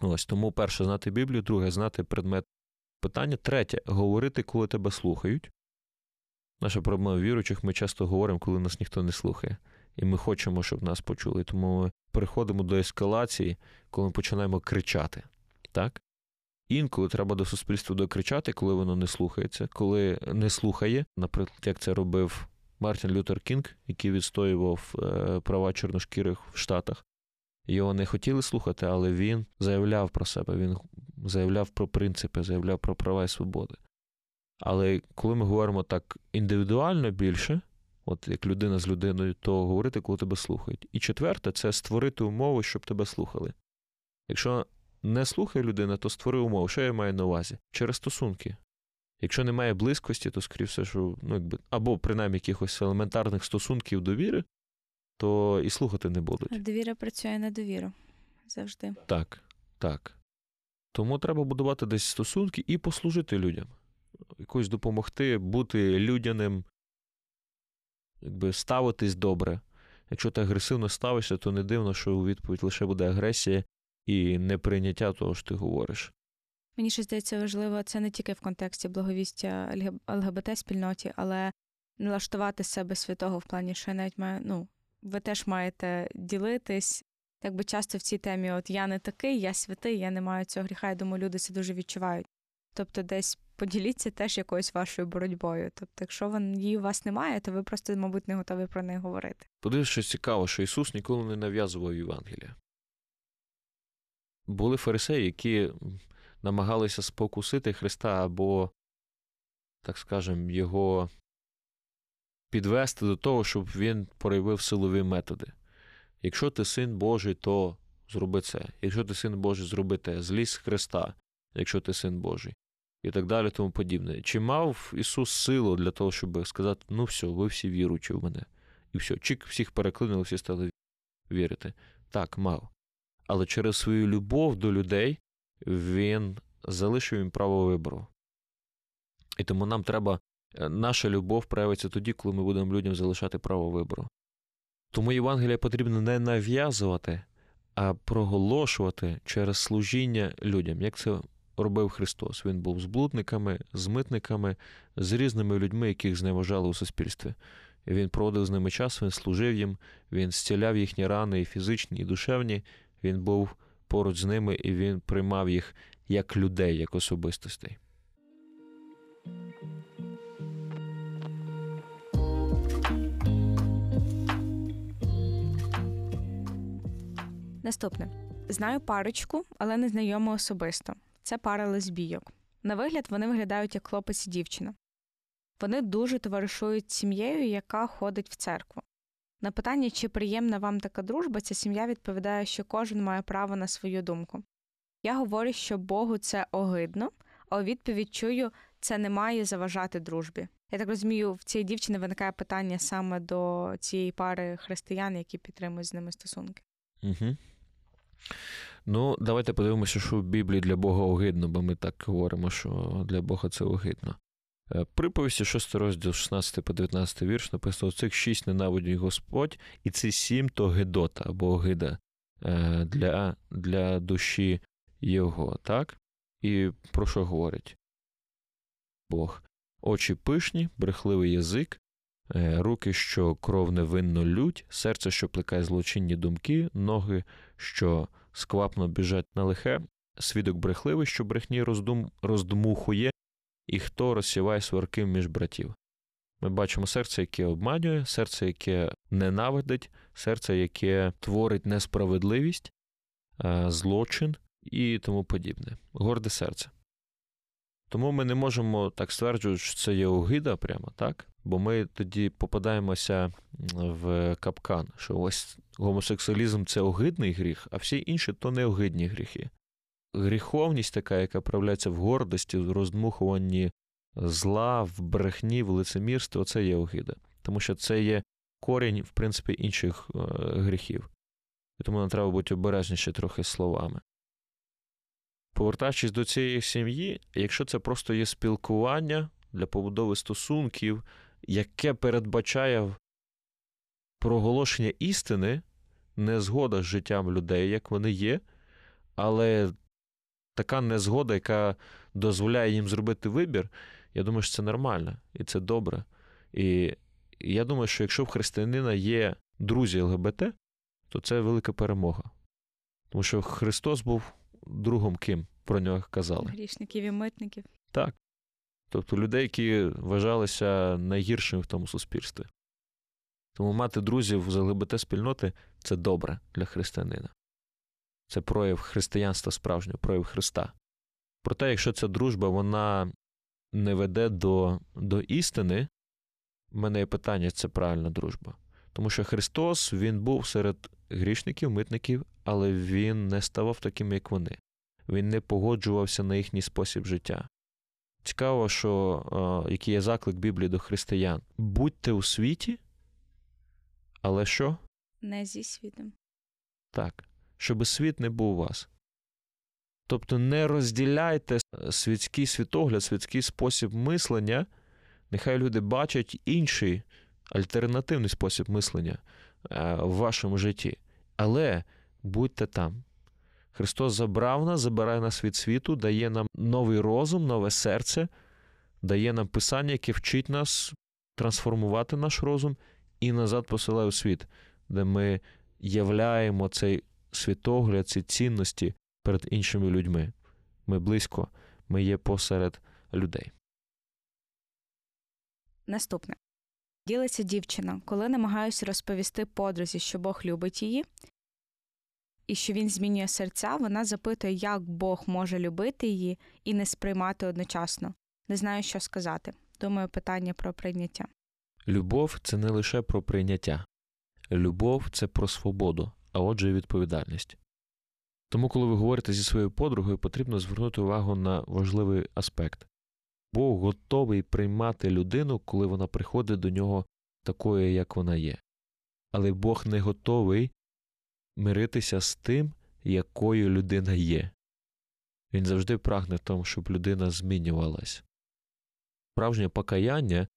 Ось тому перше знати Біблію, друге знати предмет питання, третє говорити, коли тебе слухають. Наша проблема віруючих, ми часто говоримо, коли нас ніхто не слухає. І ми хочемо, щоб нас почули. Тому ми переходимо до ескалації, коли ми починаємо кричати. Так? Інколи треба до суспільства докричати, коли воно не слухається, коли не слухає, наприклад, як це робив Мартін Лютер Кінг, який відстоював е, права чорношкірих в Штатах. Його не хотіли слухати, але він заявляв про себе, він заявляв про принципи, заявляв про права і свободи. Але коли ми говоримо так індивідуально більше, от як людина з людиною, то говорити, коли тебе слухають. І четверте, це створити умови, щоб тебе слухали. Якщо не слухає людина, то створи умови. Що я маю на увазі? Через стосунки. Якщо немає близькості, то скоріше все, що ну, якби, або принаймні якихось елементарних стосунків довіри, то і слухати не будуть. Довіра працює на довіру завжди. Так, так. Тому треба будувати десь стосунки і послужити людям. Якось допомогти, бути людяним, якби ставитись добре. Якщо ти агресивно ставишся, то не дивно, що у відповідь лише буде агресія і неприйняття того, що ти говориш. Мені ще здається важливо це не тільки в контексті благовістя ЛГБТ спільноті, але налаштувати себе святого в плані, що я навіть маю, ну, ви теж маєте ділитись. Так би часто в цій темі, от я не такий, я святий, я не маю цього гріха. Я думаю, люди це дуже відчувають. Тобто, десь поділіться теж якоюсь вашою боротьбою. Тобто, якщо її у вас немає, то ви просто, мабуть, не готові про неї говорити. Подивись, що цікаво, що Ісус ніколи не нав'язував Євангелія. Були фарисеї, які намагалися спокусити Христа або, так скажемо, його підвести до того, щоб він проявив силові методи. Якщо ти син Божий, то зроби це. Якщо ти син Божий, зроби те. Злізь з Христа, якщо ти син Божий. І так далі, тому подібне. Чи мав Ісус силу для того, щоб сказати, ну все, ви всі віруючі в мене. І все, чик, всіх переклинули, всі стали вірити. Так, мав. Але через свою любов до людей він залишив їм право вибору. І тому нам треба, е, наша любов проявиться тоді, коли ми будемо людям залишати право вибору. Тому Євангелія потрібно не нав'язувати, а проголошувати через служіння людям, як це робив Христос. Він був з блудниками, з митниками, з різними людьми, яких зневажали у суспільстві. Він проводив з ними час, він служив їм, він зціляв їхні рани, і фізичні, і душевні. Він був поруч з ними і він приймав їх як людей, як особистостей. Наступне знаю парочку, але не знайому особисто. Це пара лесбійок. На вигляд вони виглядають як хлопець і дівчина. Вони дуже товаришують сім'єю, яка ходить в церкву. На питання, чи приємна вам така дружба, ця сім'я відповідає, що кожен має право на свою думку. Я говорю, що Богу це огидно, а у відповідь чую, це не має заважати дружбі. Я так розумію, в цій дівчини виникає питання саме до цієї пари християн, які підтримують з ними стосунки. Угу. Ну, давайте подивимося, що в Біблії для Бога огидно, бо ми так говоримо, що для Бога це огидно. Е, Приповісті 6 розділ 16 по 19 вірш написано: цих шість ненавидить Господь, і ці сім то гидота або огида е, для, для душі Його. Так? І про що говорить Бог? Очі пишні, брехливий язик, е, руки, що кров невинно лють, серце, що плекає злочинні думки, ноги, що сквапно біжать на лихе, свідок брехливий, що брехні роздум, роздмухує, і хто розсіває сварки між братів. Ми бачимо серце, яке обманює, серце, яке ненавидить, серце, яке творить несправедливість, е, злочин і тому подібне. Горде серце. Тому ми не можемо так стверджувати, що це є огида прямо, так? Бо ми тоді попадаємося в капкан, що ось гомосексуалізм це огидний гріх, а всі інші то не огидні гріхи. Гріховність така, яка проявляється в гордості, в роздмухуванні зла, в брехні, в лицемірстві, оце є огида. Тому що це є корінь, в принципі, інших е, гріхів. Тому нам треба бути обережніше трохи словами. Повертаючись до цієї сім'ї, якщо це просто є спілкування для побудови стосунків, яке передбачає проголошення істини, незгода з життям людей, як вони є, але така незгода, яка дозволяє їм зробити вибір, я думаю, що це нормально і це добре. І я думаю, що якщо в християнина є друзі ЛГБТ, то це велика перемога. Тому що Христос був другом ким про нього казали. Грішників і митників. Так. Тобто людей, які вважалися найгіршими в тому суспільстві. Тому мати друзів з ЛГБТ спільноти це добре для християнина. Це прояв християнства справжнього, прояв Христа. Проте, якщо ця дружба вона не веде до, до істини, в мене є питання, це правильна дружба. Тому що Христос Він був серед грішників, митників, але Він не ставав таким, як вони. Він не погоджувався на їхній спосіб життя. Цікаво, що о, який є заклик Біблії до християн. Будьте у світі, але що? Не зі світом. Так, щоб світ не був у вас. Тобто не розділяйте світський світогляд, світський спосіб мислення. Нехай люди бачать інший альтернативний спосіб мислення е, в вашому житті. Але будьте там. Христос забрав нас, забирає нас від світу, дає нам новий розум, нове серце, дає нам писання, яке вчить нас трансформувати наш розум і назад посилає у світ, де ми являємо цей світогляд, ці цінності перед іншими людьми. Ми близько, ми є посеред людей. Наступне. Ділиться дівчина, коли намагаюся розповісти подрузі, що Бог любить її, і що він змінює серця, вона запитує, як Бог може любити її і не сприймати одночасно. Не знаю, що сказати. Думаю, питання про прийняття. Любов це не лише про прийняття. Любов це про свободу, а отже, і відповідальність. Тому, коли ви говорите зі своєю подругою, потрібно звернути увагу на важливий аспект. Бог готовий приймати людину, коли вона приходить до нього такою, як вона є. Але Бог не готовий миритися з тим, якою людина є. Він завжди прагне тому, щоб людина змінювалась. Справжнє покаяння,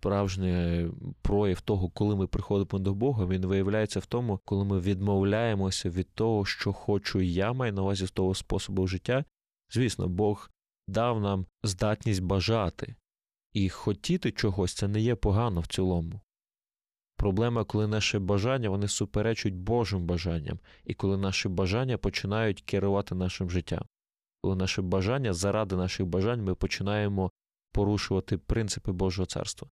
справжній прояв того, коли ми приходимо до Бога, він виявляється в тому, коли ми відмовляємося від того, що хочу я, маю на увазі з того способу життя. Звісно, Бог дав нам здатність бажати, і хотіти чогось це не є погано в цілому. Проблема, коли наші бажання вони суперечують Божим бажанням, і коли наші бажання починають керувати нашим життям. Коли наші бажання, заради наших бажань, ми починаємо порушувати принципи Божого царства,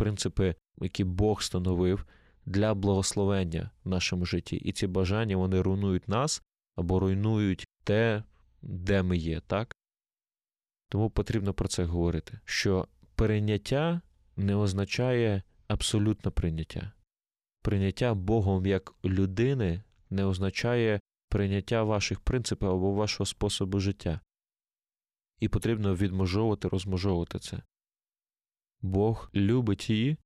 принципи, які Бог встановив для благословення в нашому житті. І ці бажання вони руйнують нас або руйнують те, де ми є, так? Тому потрібно про це говорити, що прийняття не означає абсолютне прийняття. Прийняття Богом як людини не означає прийняття ваших принципів або вашого способу життя. І потрібно відмежовувати, розмежовувати це. Бог любить її,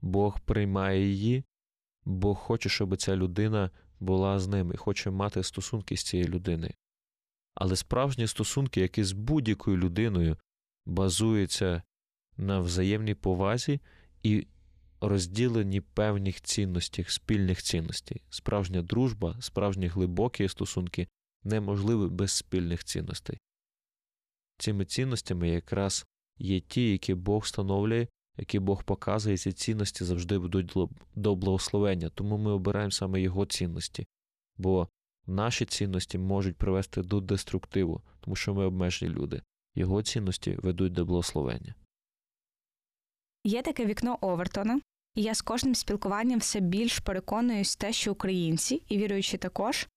Бог приймає її, Бог хоче, щоб ця людина була з ним і хоче мати стосунки з цією людиною. Але справжні стосунки, які з будь-якою людиною базуються на взаємній повазі і розділенні певних цінностей, спільних цінностей. Справжня дружба, справжні глибокі стосунки неможливі без спільних цінностей. Цими цінностями якраз є ті, які Бог встановлює, які Бог показує, і ці цінності завжди ведуть до благословення, тому ми обираємо саме його цінності, бо наші цінності можуть привести до деструктиву, тому що ми обмежені люди. Його цінності ведуть до благословення. Є таке вікно Овертона, і я з кожним спілкуванням все більш переконуюсь те, що українці, і віруючі також,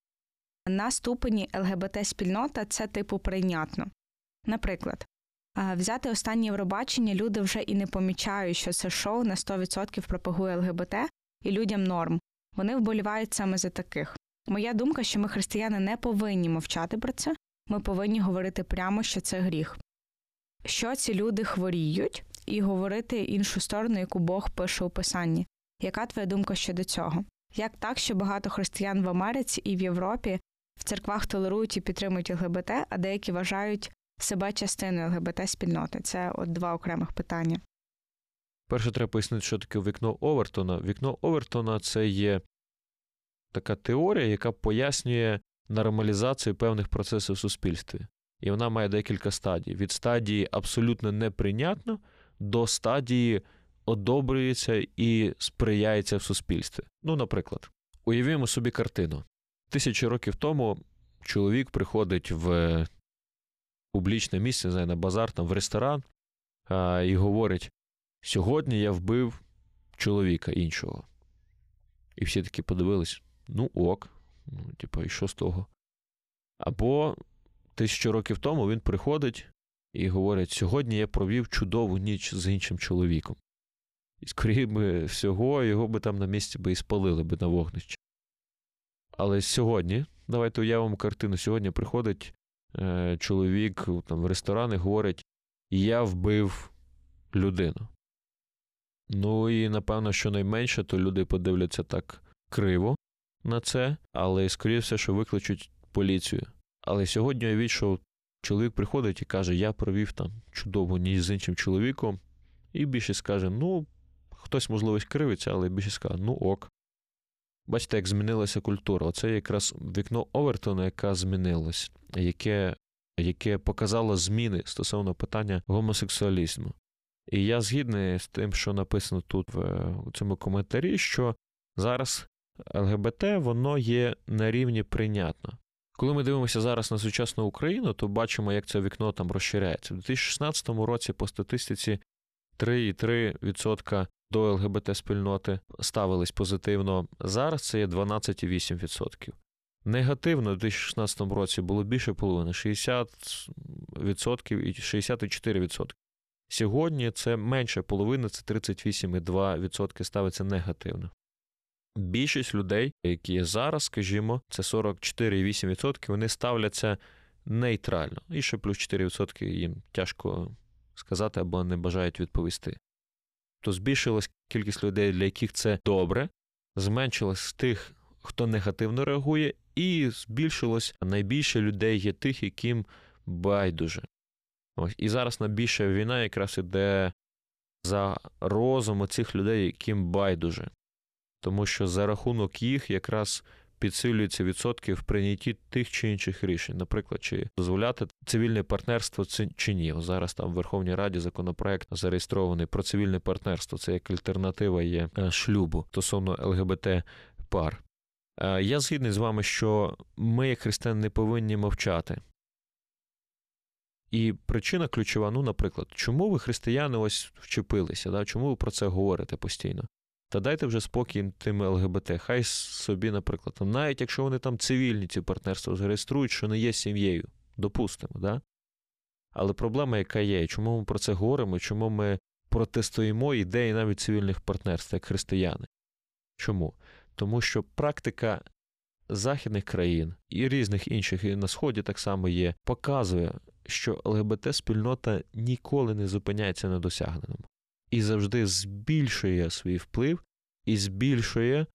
на ступені ЛГБТ-спільнота це типу прийнятно. Наприклад, взяти останнє Євробачення люди вже і не помічають, що це шоу на 100% пропагує ЛГБТ і людям норм. Вони вболівають саме за таких. Моя думка, що ми, християни, не повинні мовчати про це, ми повинні говорити прямо, що це гріх. Що ці люди хворіють, і говорити іншу сторону, яку Бог пише у Писанні. Яка твоя думка щодо цього? Як так, що багато християн в Америці і в Європі в церквах толерують і підтримують ЛГБТ, а деякі вважають себе частиною ЛГБТ-спільноти? Це от два окремих питання. Перше, треба пояснити, що таке вікно Овертона. Вікно Овертона це є така теорія, яка пояснює нормалізацію певних процесів в суспільстві. І вона має декілька стадій. Від стадії абсолютно неприйнятно до стадії одобрюється і сприяється в суспільстві. Ну, наприклад, уявімо собі картину. Тисячі років тому чоловік приходить в публічне місце, не знаю, на базар, там в ресторан а, і говорить: сьогодні я вбив чоловіка іншого. І всі такі подивились: ну ок, ну, типу, і що з того? Або тисячу років тому він приходить і говорять: сьогодні я провів чудову ніч з іншим чоловіком. І скоріше всього, його би там на місці би і спалили би на вогнищі. Але сьогодні, давайте уявимо картину, сьогодні приходить чоловік там, в ресторан і говорить: Я вбив людину. Ну і напевно, що найменше, то люди подивляться так криво на це, але скоріше все, що викличуть поліцію. Але сьогодні уявіть, що чоловік приходить і каже, я провів там чудову ніч з іншим чоловіком, і більшість скаже, ну, хтось, можливо, кривиться, але більшість скаже, ну ок. Бачите, як змінилася культура. Оце якраз вікно Овертона, яке змінилось, яке яке показало зміни стосовно питання гомосексуалізму. І я згідний з тим, що написано тут в цьому коментарі, що зараз ЛГБТ воно є на рівні прийнятно. Коли ми дивимося зараз на сучасну Україну, то бачимо, як це вікно там розширяється. У 2016 році по статистиці 3,3% до ЛГБТ-спільноти ставились позитивно. Зараз це є 12,8%. Негативно у 2016 році було більше половини 60% і 64%. Сьогодні це менше половини, це 38,2% ставиться негативно. більшість людей, які є зараз, скажімо, це 44,8%, вони ставляться нейтрально. І ще плюс 4% їм тяжко сказати або не бажають відповісти. То збільшилась кількість людей, для яких це добре, зменшилась тих, хто негативно реагує, і збільшилось найбільше людей є тих, яким байдуже. Ось. І зараз найбільша війна якраз іде за розум цих людей, яким байдуже. Тому що за рахунок їх якраз підсилюються відсотки в прийнятті тих чи інших рішень, наприклад, чи дозволяти цивільне партнерство чи ні. Зараз там в Верховній Раді законопроект зареєстрований про цивільне партнерство. Це як альтернатива є е, шлюбу стосовно ЛГБТ пар. Е, я згідний з вами, що ми, як християни, не повинні мовчати. І причина ключова, ну, наприклад, чому ви християни ось вчепилися? Да? Чому ви про це говорите постійно? Та дайте вже спокій тим ЛГБТ. Хай собі, наприклад, навіть якщо вони там цивільні ці партнерства зареєструють, що не є сім'єю, допустимо, да? Але проблема, яка є, чому ми про це говоримо, чому ми протистоїмо ідеї навіть цивільних партнерств, як християни? Чому? Тому що практика західних країн і різних інших, і на Сході так само є, показує, що ЛГБТ-спільнота ніколи не зупиняється на досягненому і завжди збільшує свій вплив і збільшує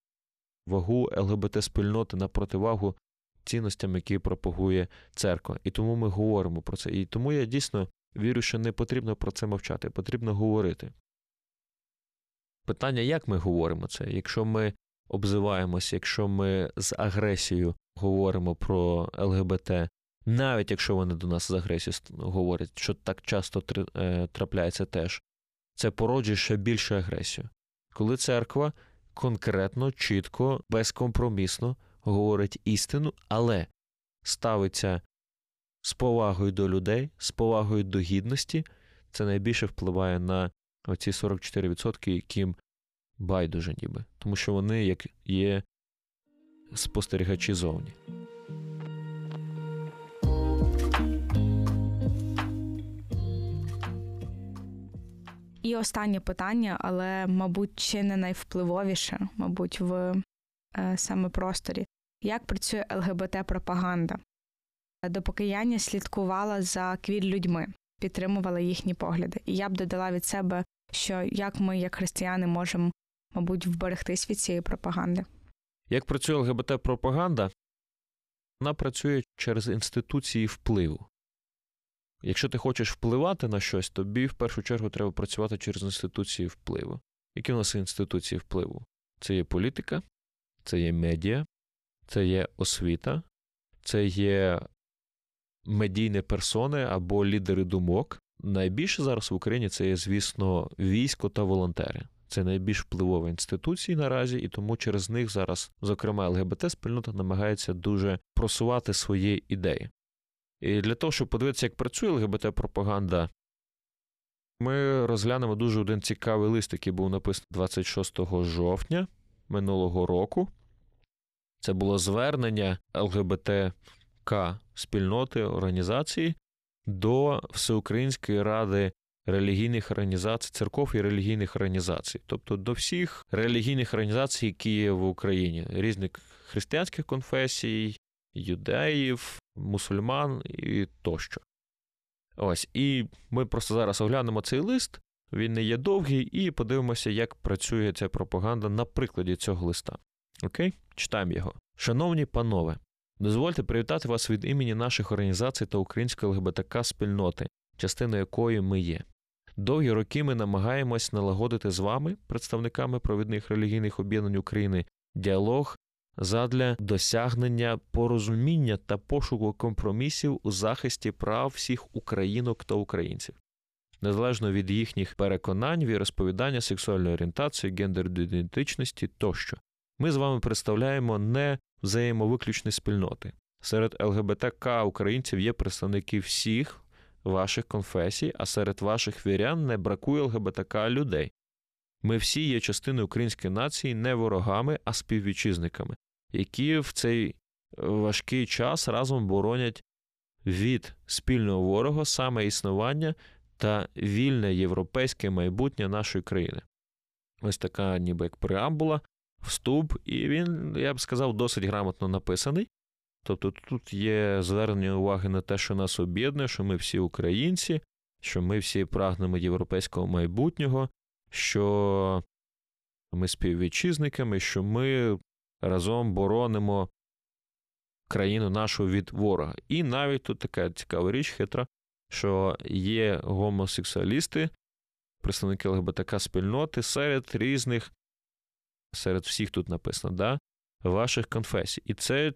вагу ЛГБТ-спільноти на противагу цінностям, які пропагує церква. І тому ми говоримо про це. І тому я дійсно вірю, що не потрібно про це мовчати, потрібно говорити. Питання, як ми говоримо це? Якщо ми обзиваємося, якщо ми з агресією говоримо про ЛГБТ, навіть якщо вони до нас з агресією говорять, що так часто е, трапляється теж, це породжує ще більшу агресію. Коли церква конкретно, чітко, безкомпромісно говорить істину, але ставиться з повагою до людей, з повагою до гідності, це найбільше впливає на оці 44%, яким байдуже ніби, тому що вони як є спостерігачі зовні. І останнє питання, але, мабуть, чи не найвпливовіше, мабуть, в е, саме просторі. Як працює ЛГБТ-пропаганда? До покаяння слідкувала за квір-людьми, підтримувала їхні погляди. І я б додала від себе, що як ми, як християни, можемо, мабуть, вберегтись від цієї пропаганди. Як працює ЛГБТ-пропаганда? Вона працює через інституції впливу. Якщо ти хочеш впливати на щось, тобі в першу чергу треба працювати через інституції впливу. Які в нас інституції впливу? Це є політика, це є медіа, це є освіта, це є медійні персони або лідери думок. Найбільше зараз в Україні це є, звісно, військо та волонтери. Це найбільш впливові інституції наразі, і тому через них зараз, зокрема, ЛГБТ-спільнота намагається дуже просувати свої ідеї. І для того, щоб подивитися, як працює ЛГБТ-пропаганда, ми розглянемо дуже один цікавий лист, який був написаний 26 жовтня минулого року. Це було звернення ЛГБТК спільноти організації до Всеукраїнської ради релігійних організацій, церков і релігійних організацій, тобто до всіх релігійних організацій, які є в Україні, різних християнських конфесій, юдеїв, мусульман і тощо. Ось, і ми просто зараз оглянемо цей лист, він не є довгий, і подивимося, як працює ця пропаганда на прикладі цього листа. Окей? Читаємо його. Шановні панове, дозвольте привітати вас від імені наших організацій та української ЛГБТК спільноти, частиною якої ми є. Довгі роки ми намагаємось налагодити з вами, представниками провідних релігійних об'єднань України, діалог задля досягнення порозуміння та пошуку компромісів у захисті прав всіх українок та українців, незалежно від їхніх переконань, віросповідання, сексуальної орієнтації, гендерної ідентичності тощо. Ми з вами представляємо не взаємовиключні спільноти. Серед ЛГБТК українців є представники всіх ваших конфесій, а серед ваших вірян не бракує ЛГБТК людей. Ми всі є частиною української нації не ворогами, а співвітчизниками, які в цей е, важкий час разом боронять від спільного ворога саме існування та вільне європейське майбутнє нашої країни. Ось така, ніби як преамбула вступ, і він, я б сказав, досить грамотно написаний. Тобто тут є звернення уваги на те, що нас об'єднує, що ми всі українці, що ми всі прагнемо європейського майбутнього, що ми співвітчизниками, що ми разом боронимо країну нашу від ворога. І навіть тут така цікава річ, хитра, що є гомосексуалісти, представники ЛГБТК спільноти серед різних, серед всіх тут написано, да, ваших конфесій. І це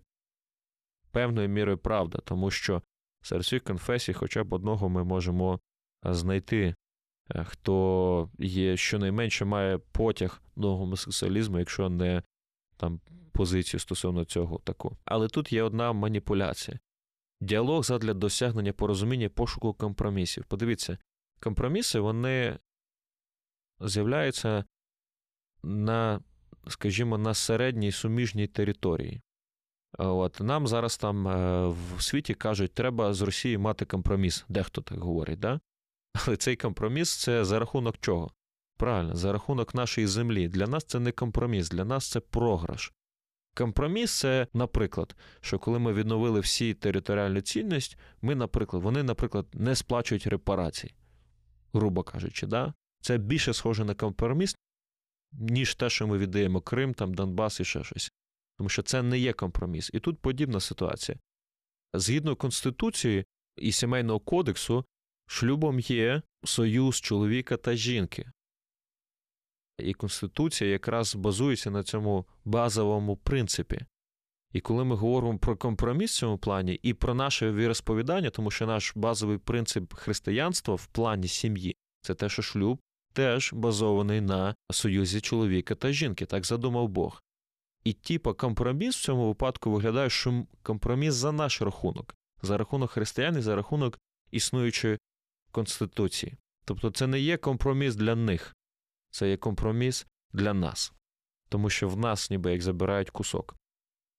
певною мірою правда, тому що серед всіх конфесій, хоча б одного ми можемо знайти, е, хто є щонайменше має потяг до гомосексуалізму, якщо не там позицію стосовно цього таку. Але тут є одна маніпуляція. Діалог задля досягнення порозуміння пошуку компромісів. Подивіться, компроміси вони з'являються на, скажімо, на середній суміжній території. От Нам зараз там е, в світі кажуть, треба з Росією мати компроміс, дехто так говорить, да? але цей компроміс це за рахунок чого? Правильно, за рахунок нашої землі. Для нас це не компроміс, для нас це програш. Компроміс це, наприклад, що коли ми відновили всі територіальну цінність, ми, наприклад, вони, наприклад, не сплачують репарацій, грубо кажучи, да? це більше схоже на компроміс, ніж те, що ми віддаємо Крим, там, Донбас і ще щось. Тому що це не є компроміс. І тут подібна ситуація. Згідно Конституції і Сімейного кодексу, шлюбом є союз чоловіка та жінки. І Конституція якраз базується на цьому базовому принципі. І коли ми говоримо про компроміс в цьому плані і про наше віросповідання, тому що наш базовий принцип християнства в плані сім'ї це те, що шлюб теж базований на союзі чоловіка та жінки, так задумав Бог. І типа компроміс в цьому випадку виглядає, що компроміс за наш рахунок, за рахунок християн і за рахунок існуючої конституції. Тобто це не є компроміс для них, це є компроміс для нас, тому що в нас ніби як забирають кусок.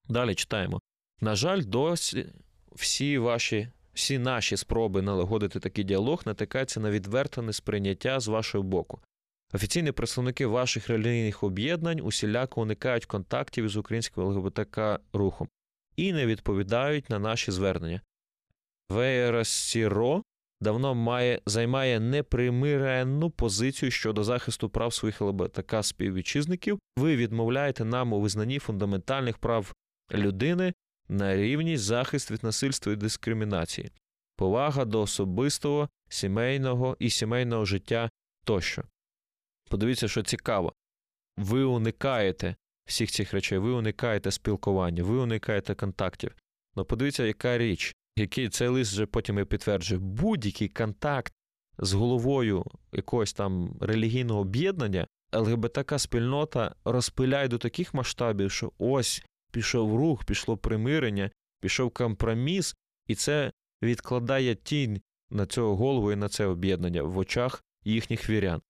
Далі читаємо. На жаль, досі всі ваші, всі наші спроби налагодити такий діалог натикаються на відверте несприйняття з вашого боку. Офіційні представники ваших релігійних об'єднань усіляко уникають контактів із українським ЛГБТК рухом і не відповідають на наші звернення. ВРСРО давно має, займає непримиренну позицію щодо захисту прав своїх ЛГБТК співвітчизників. Ви відмовляєте нам у визнанні фундаментальних прав людини на рівність захист від насильства і дискримінації, повага до особистого, сімейного і сімейного життя тощо. Подивіться, що цікаво. Ви уникаєте всіх цих речей, ви уникаєте спілкування, ви уникаєте контактів. Ну подивіться, яка річ, який цей лист вже потім і підтверджує, будь-який контакт з головою якогось там релігійного об'єднання, ЛГБТК спільнота розпиляє до таких масштабів, що ось пішов рух, пішло примирення, пішов компроміс, і це відкладає тінь на цього голову і на це об'єднання в очах їхніх вірян.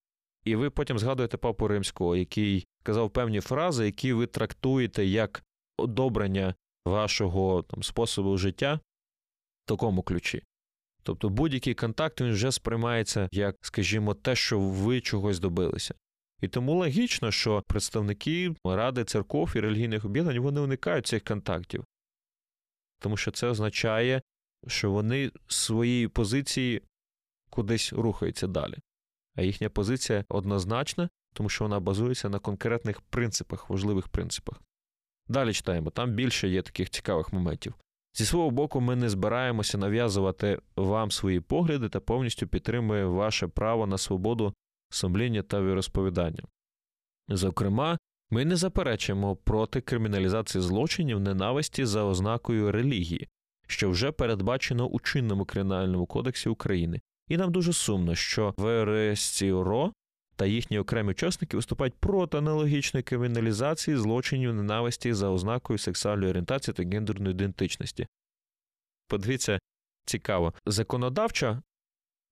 І ви потім згадуєте папу римського, який казав певні фрази, які ви трактуєте як одобрення вашого там, способу життя такому ключі. Тобто будь-який контакт він вже сприймається як, скажімо, те, що ви чогось добилися. І тому логічно, що представники ради церков і релігійних об'єднань вони уникають цих контактів, тому що це означає, що вони своєї позиції кудись рухаються далі. А їхня позиція однозначна, тому що вона базується на конкретних принципах, важливих принципах. Далі читаємо, там більше є таких цікавих моментів. Зі свого боку, ми не збираємося нав'язувати вам свої погляди та повністю підтримуємо ваше право на свободу сумління та віросповідання. Зокрема, ми не заперечуємо проти криміналізації злочинів ненависті за ознакою релігії, що вже передбачено у чинному кримінальному кодексі України, і нам дуже сумно, що ВРСЦРО та їхні окремі учасники виступають проти аналогічної криміналізації злочинів ненависті за ознакою сексуальної орієнтації та гендерної ідентичності. Подивіться, цікаво, законодавча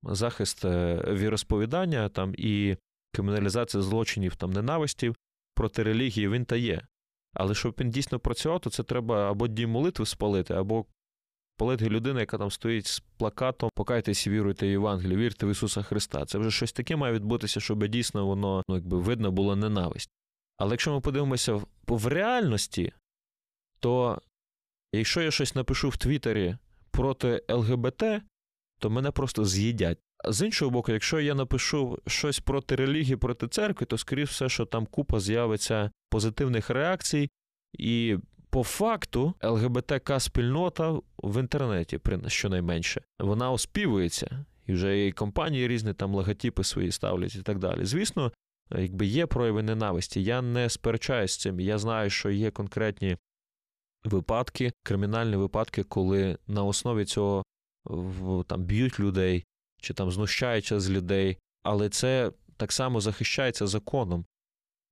захист е, віросповідання там і криміналізація злочинів там ненависті проти релігії він та є. Але щоб він дійсно працював, то це треба або дім молитви спалити, або Полетги людина, яка там стоїть з плакатом Покайтеся, віруйте в Євангелію, вірте в Ісуса Христа. Це вже щось таке має відбутися, щоб дійсно воно ну, якби видно було ненависть. Але якщо ми подивимося в, в реальності, то якщо я щось напишу в Твіттері проти ЛГБТ, то мене просто з'їдять. З іншого боку, якщо я напишу щось проти релігії, проти церкви, то скоріш все, що там купа з'явиться позитивних реакцій, і по факту ЛГБТК спільнота в інтернеті, щонайменше, вона оспівується, і вже і компанії різні там логотипи свої ставлять і так далі. Звісно, якби є прояви ненависті. Я не сперечаюсь з цим. Я знаю, що є конкретні випадки, кримінальні випадки, коли на основі цього там б'ють людей чи там знущаються з людей, але це так само захищається законом.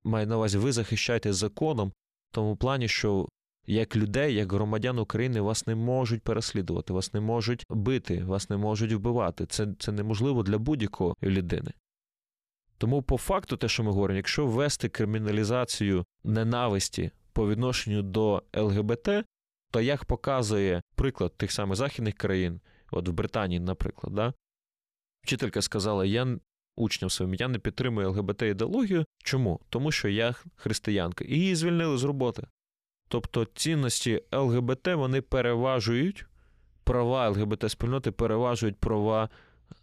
Маю на увазі, ви захищаєте законом в тому плані, що як людей, як громадян України вас не можуть переслідувати, вас не можуть бити, вас не можуть вбивати. Це це неможливо для будь-якої людини. Тому, по факту, те, що ми говоримо, якщо ввести криміналізацію ненависті по відношенню до ЛГБТ, то як показує приклад тих самих західних країн, от в Британії, наприклад, да, вчителька сказала: я учням своїм, я не підтримую ЛГБТ ідеологію. Чому? Тому що я християнка. І її звільнили з роботи. Тобто цінності ЛГБТ вони переважують, права ЛГБТ-спільноти переважують права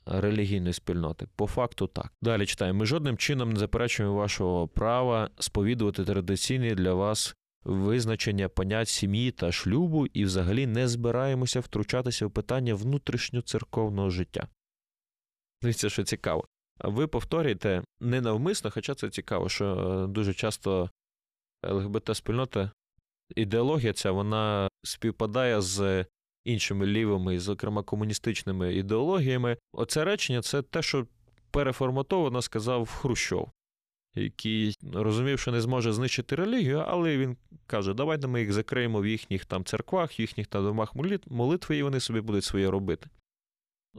релігійної спільноти. По факту так. Далі читаємо. Ми жодним чином не заперечуємо вашого права сповідувати традиційні для вас визначення понять сім'ї та шлюбу і взагалі не збираємося втручатися в питання внутрішньоцерковного життя. Дивіться, що цікаво. Ви повторюєте ненавмисно, хоча це цікаво, що е, дуже часто ЛГБТ-спільнота, ідеологія ця вона співпадає з іншими лівими, зокрема комуністичними ідеологіями. Оце речення це те, що переформатовано сказав Хрущов, який розумів, що не зможе знищити релігію, але він каже: давайте ми їх закриємо в їхніх там церквах, в їхніх там домах молитви, і вони собі будуть своє робити.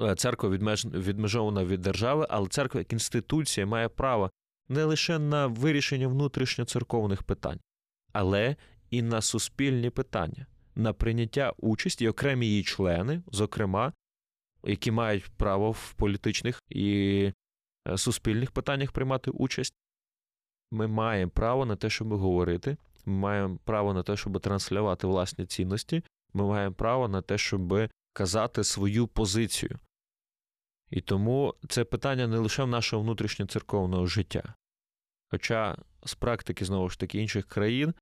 Е, церква відмеж... відмежована від держави, але церква як інституція має право не лише на вирішення внутрішньоцерковних питань, але і на суспільні питання, на прийняття участі і окремі її члени, зокрема, які мають право в політичних і е, суспільних питаннях приймати участь. Ми маємо право на те, щоб говорити, ми маємо право на те, щоб транслювати власні цінності, ми маємо право на те, щоб казати свою позицію. І тому це питання не лише нашого внутрішньоцерковного життя. Хоча з практики, знову ж таки, інших країн,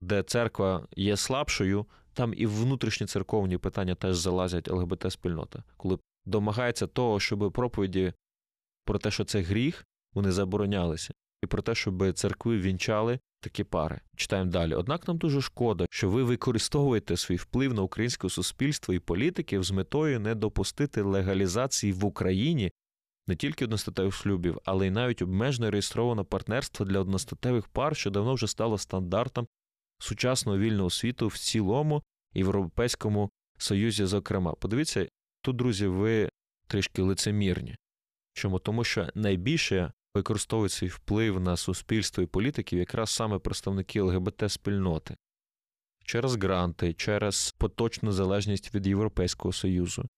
де церква є слабшою, там і внутрішні церковні питання теж залазять ЛГБТ-спільнота, коли домагається того, щоб проповіді про те, що це гріх, вони заборонялися, і про те, щоб церкви вінчали такі пари. Читаємо далі. Однак нам дуже шкода, що ви використовуєте свій вплив на українське суспільство і політиків з метою не допустити легалізації в Україні не тільки одностатевих шлюбів, але й навіть обмежено реєстровано партнерство для одностатевих пар, що давно вже стало стандартом сучасного вільного світу в цілому Європейському Союзі, зокрема. Подивіться, тут, друзі, ви трішки лицемірні. Чому? Тому що найбільше використовують свій вплив на суспільство і політиків якраз саме представники ЛГБТ-спільноти через гранти, через поточну залежність від Європейського Союзу.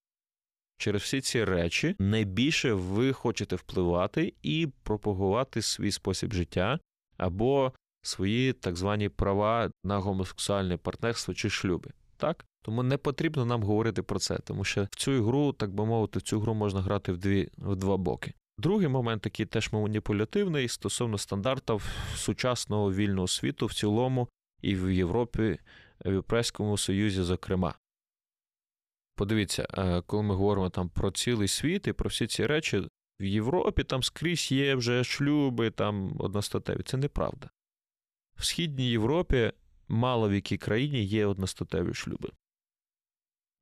Через всі ці речі найбільше ви хочете впливати і пропагувати свій спосіб життя або свої так звані права на гомосексуальне партнерство чи шлюби. Так? Тому не потрібно нам говорити про це, тому що в цю ігру, так би мовити, в цю гру можна грати в дві в два боки. Другий момент, який теж маніпулятивний, стосовно стандартів сучасного вільного світу в цілому і в Європі, в Європейському Союзі, зокрема. Подивіться, е, коли ми говоримо там про цілий світ і про всі ці речі, в Європі там скрізь є вже шлюби, там одностатеві. Це неправда. В Східній Європі мало в якій країні є одностатеві шлюби.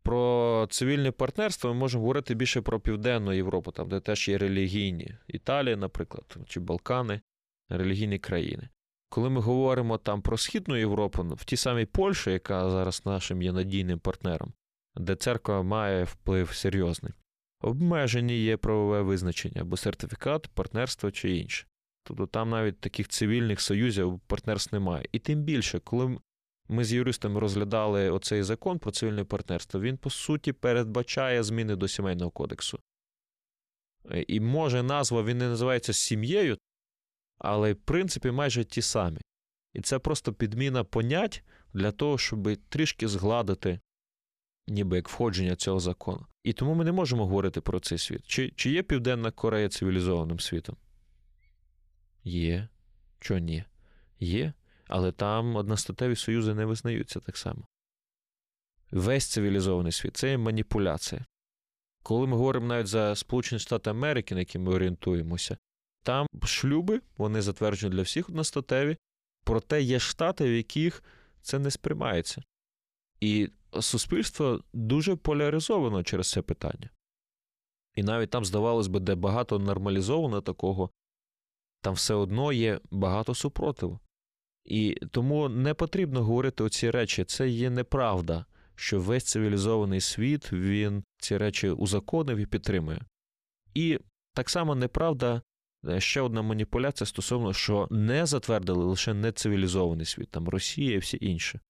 Про цивільне партнерство ми можемо говорити більше про Південну Європу, там, де теж є релігійні Італія, наприклад, чи Балкани, релігійні країни. Коли ми говоримо там про Східну Європу, в тій самій Польщі, яка зараз нашим є надійним партнером, де церква має вплив серйозний, обмежені є правове визначення або сертифікат, партнерство чи інше. Тобто там навіть таких цивільних союзів партнерств немає. І тим більше, коли ми з юристами розглядали оцей закон про цивільне партнерство, він, по суті, передбачає зміни до сімейного кодексу. І може назва він не називається сім'єю, але в принципі майже ті самі. І це просто підміна понять для того, щоб трішки згладити ніби як входження цього закону. І тому ми не можемо говорити про цей світ. Чи, чи є Південна Корея цивілізованим світом? Є. Чого ні? Є. Але там одностатеві союзи не визнаються так само. Весь цивілізований світ це маніпуляція. Коли ми говоримо навіть за Сполучені Штати Америки, на які ми орієнтуємося, там шлюби, вони затверджені для всіх одностатеві, проте є штати, в яких це не сприймається. І суспільство дуже поляризовано через це питання. І навіть там, здавалось би, де багато нормалізовано такого, там все одно є багато супротиву. І тому не потрібно говорити оці речі. Це є неправда, що весь цивілізований світ він ці речі узаконив і підтримує. І так само неправда. Е, ще одна маніпуляція стосовно, що не затвердили лише нецивілізований світ, там Росія і всі інші.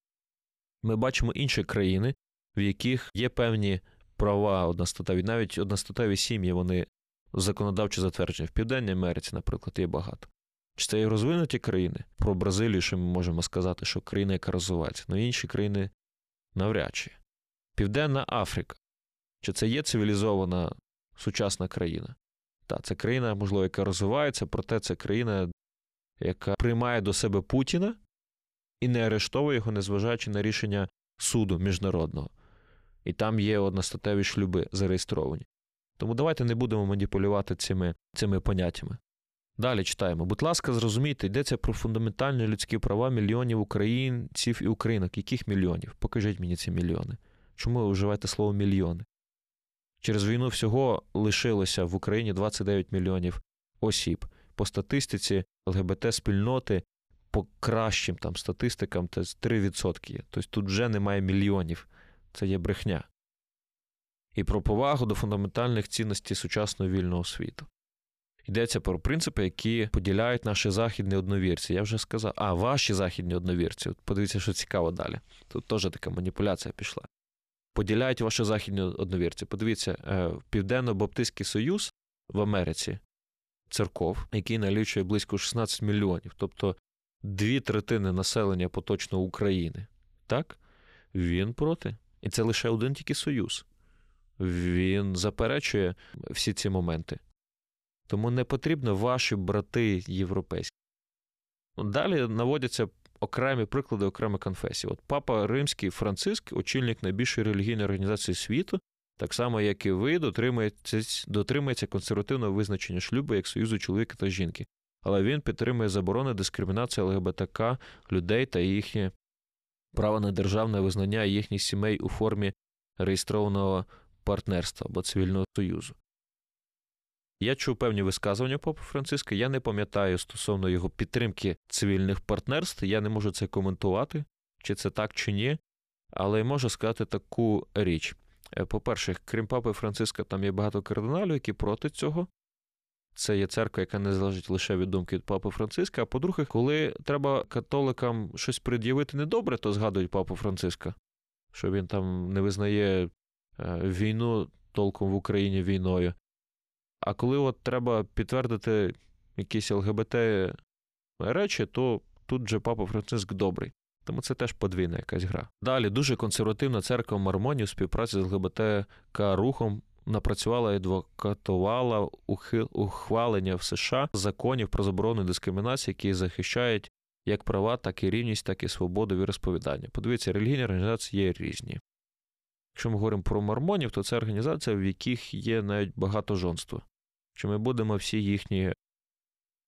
Ми бачимо інші країни, в яких є певні права одностатеві, навіть одностатеві сім'ї, вони законодавчо затверджені. В Південній Америці, наприклад, є багато. Чи це і розвинуті країни? Про Бразилію, що ми можемо сказати, що країна, яка розвивається, але інші країни навряд чи. Південна Африка. Чи це є цивілізована сучасна країна? Так, це країна, можливо, яка розвивається, проте це країна, яка приймає до себе Путіна і не арештовує його, незважаючи на рішення суду міжнародного. І там є одностатеві шлюби зареєстровані. Тому давайте не будемо маніпулювати цими, цими поняттями. Далі читаємо. Будь ласка, зрозумійте, йдеться про фундаментальні людські права мільйонів українців і українок. Яких мільйонів? Покажіть мені ці мільйони. Чому ви вживаєте слово мільйони? Через війну всього лишилося в Україні 29 мільйонів осіб. По статистиці ЛГБТ-спільноти по кращим там статистикам це 3% є. Тобто тут вже немає мільйонів. Це є брехня. І про повагу до фундаментальних цінностей сучасного вільного світу. Йдеться про принципи, які поділяють наші західні одновірці. Я вже сказав, а ваші західні одновірці. От Подивіться, що цікаво далі. Тут теж така маніпуляція пішла. Поділяють ваші західні одновірці. Подивіться, е, Південно-Баптистський Союз в Америці церков, який налічує близько 16 мільйонів, тобто дві третини населення поточно України. Так? Він проти. І це лише один тільки союз. Він заперечує всі ці моменти. Тому не потрібно ваші брати європейські. Далі наводяться окремі приклади окремих конфесій. От Папа Римський Франциск, очільник найбільшої релігійної організації світу, так само, як і ви, дотримується, дотримується консервативного визначення шлюбу як союзу чоловіка та жінки. Але він підтримує заборони дискримінації ЛГБТК людей та їхнє право на державне визнання їхніх сімей у формі реєстрованого партнерства або цивільного союзу. Я чув певні висказування Папи Франциска. Я не пам'ятаю стосовно його підтримки цивільних партнерств. Я не можу це коментувати, чи це так, чи ні. Але можу сказати таку річ. Е, по-перше, крім папи Франциска, там є багато кардиналів, які проти цього. Це є церква, яка не залежить лише від думки від папи Франциска. А по-друге, коли треба католикам щось пред'явити недобре, то згадують папу Франциска, що він там не визнає війну толком в Україні війною. А коли от треба підтвердити якісь ЛГБТ речі, то тут же папа Франциск добрий. Тому це теж подвійна якась гра. Далі дуже консервативна церква Мармонів в співпраці з ЛГБТК рухом напрацювала і адвокатувала ухвалення в США законів про заборону дискримінації, які захищають як права, так і рівність, так і свободу віросповідання. Подивіться, релігійні організації є різні. Якщо ми говоримо про мормонів, то це організація, в яких є навіть багато жонства. Чи ми будемо всі їхні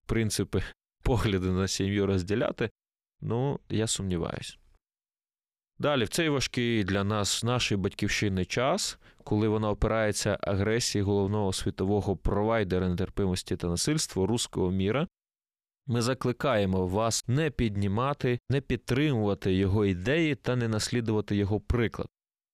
принципи, погляди на сім'ю розділяти? Ну, я сумніваюсь. Далі, в цей важкий для нас, нашої батьківщини час, коли вона опирається агресії головного світового провайдера нетерпимості та насильства руського міра, ми закликаємо вас не піднімати, не підтримувати його ідеї та не наслідувати його приклад.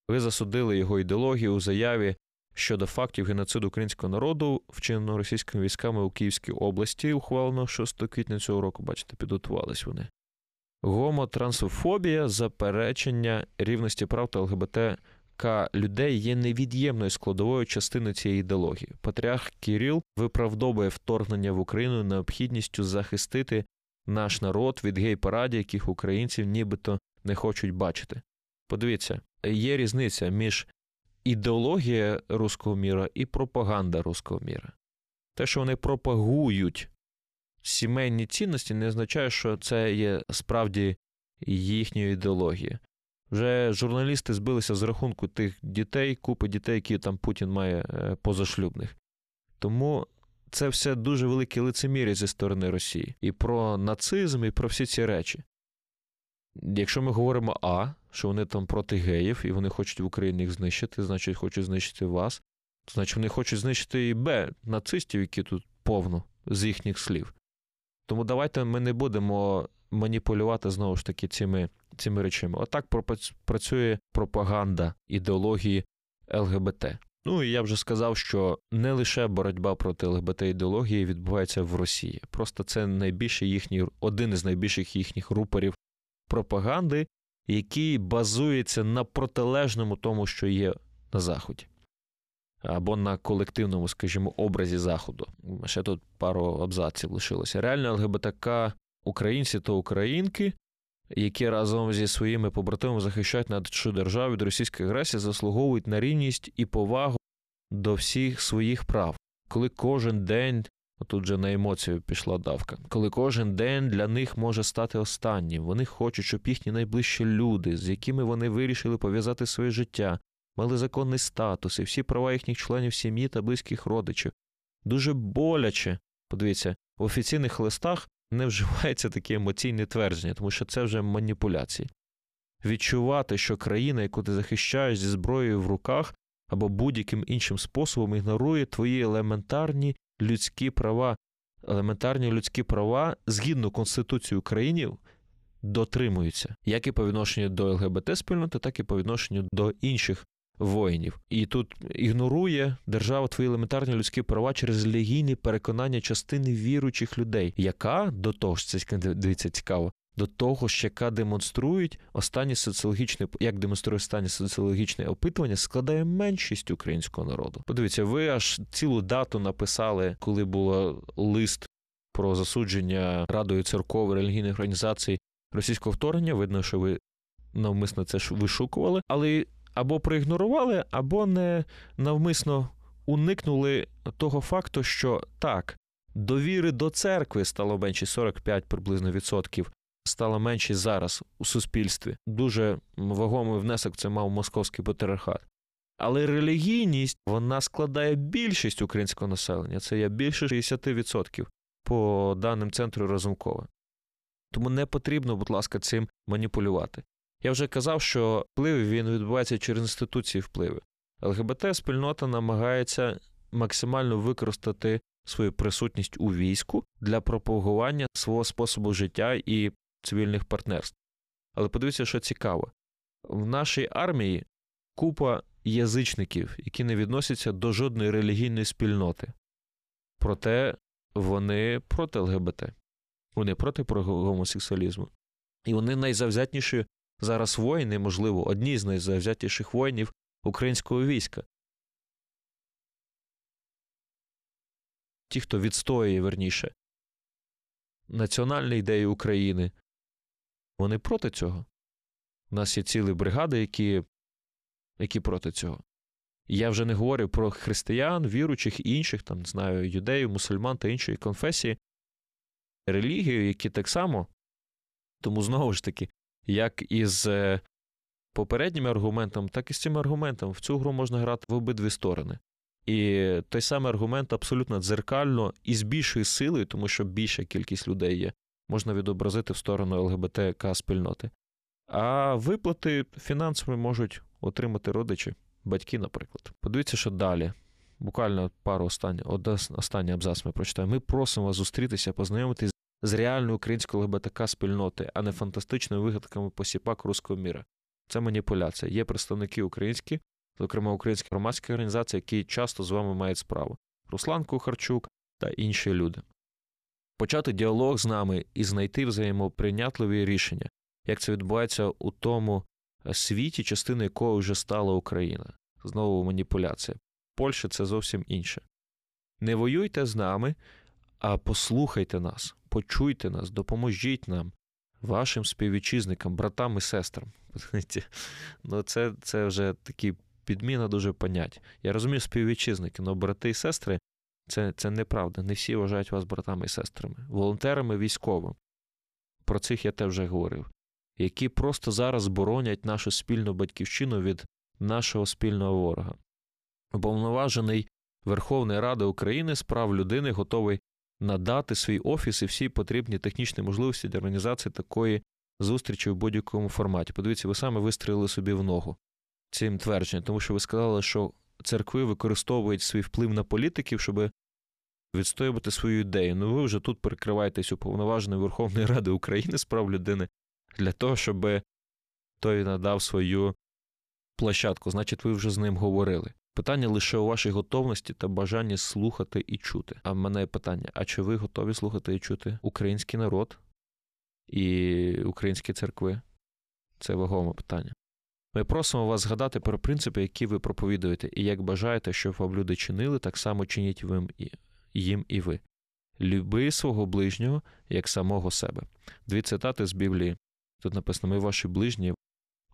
Ви засудили його ідеологію у заяві щодо фактів геноциду українського народу, вчиненого російськими військами у Київській області, ухвалено 6 квітня цього року, бачите, підготувались вони. Гомотрансофобія, заперечення рівності прав та ЛГБТК людей є невід'ємною складовою частиною цієї ідеології. Патріарх Кіріл виправдовує вторгнення в Україну необхідністю захистити наш народ від гей-парадів, яких українців нібито не хочуть бачити. Подивіться, є різниця між ідеологією руського міра і пропаганда руського міра. Те, що вони пропагують сімейні цінності, не означає, що це є справді їхньою ідеологією. Вже журналісти збилися з рахунку тих дітей, купи дітей, які там Путін має е, позашлюбних. Тому це все дуже велике лицемір'я зі сторони Росії. І про нацизм, і про всі ці речі. Якщо ми говоримо А, що вони там проти геїв, і вони хочуть в Україні їх знищити, значить хочуть знищити вас, значить вони хочуть знищити і Б, нацистів, які тут повно з їхніх слів. Тому давайте ми не будемо маніпулювати знову ж таки цими цими речами. Отак працює пропаганда ідеології ЛГБТ. Ну і я вже сказав, що не лише боротьба проти ЛГБТ ідеології відбувається в Росії. Просто це найбільший їхній, один із найбільших їхніх рупорів пропаганди, який базується на протилежному тому, що є на Заході. Або на колективному, скажімо, образі Заходу. Ще тут пару абзаців лишилося. Реально ЛГБТК українці та українки, які разом зі своїми побратимами захищають нашу державу від російської агресії, заслуговують на рівність і повагу до всіх своїх прав, коли кожен день. Тут же на емоцію пішла давка. Коли кожен день для них може стати останнім, вони хочуть, щоб їхні найближчі люди, з якими вони вирішили пов'язати своє життя, мали законний статус і всі права їхніх членів сім'ї та близьких родичів. Дуже боляче, подивіться, в офіційних листах не вживається таке емоційне твердження, тому що це вже маніпуляції. Відчувати, що країна, яку ти захищаєш зі зброєю в руках або будь-яким іншим способом ігнорує твої елементарні людські права, елементарні людські права згідно Конституції України дотримуються, як і по відношенню до ЛГБТ спільноти, так і по відношенню до інших воїнів. І тут ігнорує держава твої елементарні людські права через релігійні переконання частини віруючих людей, яка до того ж це дивіться цікаво. До того ж, яка демонструють останні соціологічні, як демонструє останні соціологічне опитування, складає меншість українського народу. Подивіться, ви аж цілу дату написали, коли було лист про засудження радою церков релігійних організацій російського вторгнення. Видно, що ви навмисно це ж вишукували, але або проігнорували, або не навмисно уникнули того факту, що так, довіри до церкви стало менше 45 приблизно відсотків. Стало менше зараз у суспільстві. Дуже вагомий внесок це мав московський патріархат. Але релігійність вона складає більшість українського населення. Це є більше 60% по даним центру Разумкова. Тому не потрібно, будь ласка, цим маніпулювати. Я вже казав, що вплив він відбувається через інституції впливу. ЛГБТ-спільнота намагається максимально використати свою присутність у війську для пропагування свого способу життя і цивільних партнерств. Але подивіться, що цікаво: в нашій армії купа язичників, які не відносяться до жодної релігійної спільноти. Проте вони проти ЛГБТ, вони проти гомосексуалізму. І вони найзавзятніші зараз воїни, можливо, одні з найзавзятіших воїнів українського війська. Ті, хто відстоює верніше національні ідеї України, вони проти цього. У нас є цілі бригади, які які проти цього. Я вже не говорю про християн, віручих і інших, там, знаю, юдеїв, мусульман та іншої конфесії, релігію, які так само. Тому знову ж таки, як із е, попередніми аргументами, так і з цим аргументом. В цю гру можна грати в обидві сторони. І той самий аргумент абсолютно дзеркально і з більшою силою, тому що більша кількість людей є, можна відобразити в сторону ЛГБТК спільноти. А виплати фінансові можуть отримати родичі, батьки, наприклад. Подивіться, що далі. Буквально пару останніх останній абзац ми прочитаємо. Ми просимо вас зустрітися, познайомитись з реальною українською ЛГБТК спільноти, а не фантастичними вигадками посіпак руського міра. Це маніпуляція. Є представники українські, зокрема українські громадські організації, які часто з вами мають справу. Руслан Кухарчук та інші люди. Почати діалог з нами і знайти взаємоприйнятливі рішення, як це відбувається у тому світі, частиною якого вже стала Україна. Знову маніпуляція. Польща це зовсім інше. Не воюйте з нами, а послухайте нас, почуйте нас, допоможіть нам, вашим співвітчизникам, братам і сестрам. Ну, Це це вже такі підміна дуже понять. Я розумію співвітчизники, але брати і сестри це це неправда. Не всі вважають вас братами і сестрами, волонтерами військовими. Про цих я теж вже говорив, які просто зараз боронять нашу спільну батьківщину від нашого спільного ворога. Уповноважений Верховної Ради України з прав людини готовий надати свій офіс і всі потрібні технічні можливості для організації такої зустрічі в будь-якому форматі. Подивіться, ви саме вистрілили собі в ногу цим твердженням, тому що ви сказали, що церкви використовують свій вплив на політиків, щоб відстоювати свою ідею. Ну ви вже тут перекриваєтесь уповноваженою Верховної Ради України з прав людини для того, щоб той надав свою площадку. Значить, ви вже з ним говорили. Питання лише у вашій готовності та бажанні слухати і чути. А в мене є питання: а чи ви готові слухати і чути український народ і українські церкви? Це вагоме питання. Ми просимо вас згадати про принципи, які ви проповідуєте, і як бажаєте, щоб вам люди чинили, так само чиніть їм і ви. Люби свого ближнього як самого себе. Дві цитати з Біблії. Тут написано: ми ваші ближні,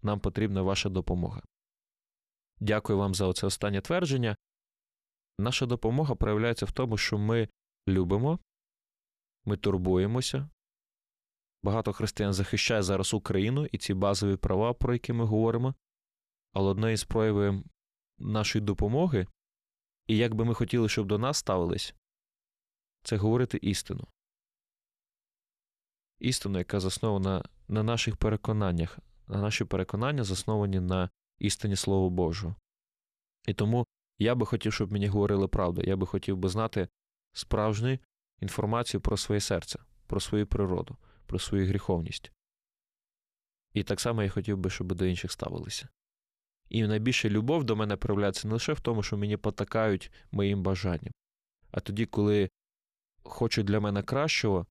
нам потрібна ваша допомога. Дякую вам за оце останнє твердження. Наша допомога проявляється в тому, що ми любимо, ми турбуємося. Багато християн захищає зараз Україну і ці базові права, про які ми говоримо. Але одне із проявів нашої допомоги, і як би ми хотіли, щоб до нас ставились, це говорити істину. Істину, яка заснована на наших переконаннях, а наші переконання засновані на істині Слова Божого. І тому я би хотів, щоб мені говорили правду. Я би хотів би знати справжню інформацію про своє серце, про свою природу, про свою гріховність. І так само я хотів би, щоб до інших ставилися. І найбільша любов до мене проявляється не лише в тому, що мені потакають моїм бажанням, а тоді, коли хочуть для мене кращого,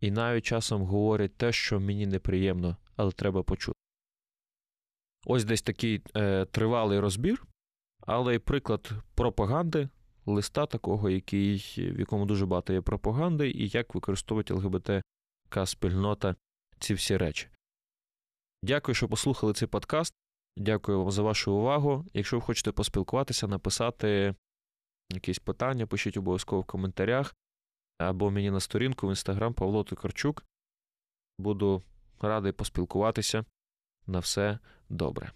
і навіть часом говорять те, що мені неприємно, але треба почути. Ось десь такий е, тривалий розбір, але й приклад пропаганди, листа такого, який, в якому дуже багато є пропаганди, і як використовують ЛГБТК спільнота ці всі речі. Дякую, що послухали цей подкаст. Дякую вам за вашу увагу. Якщо ви хочете поспілкуватися, написати якісь питання, пишіть обов'язково в коментарях або мені на сторінку в інстаграм Павло Токарчук. Буду радий поспілкуватися. На все добре.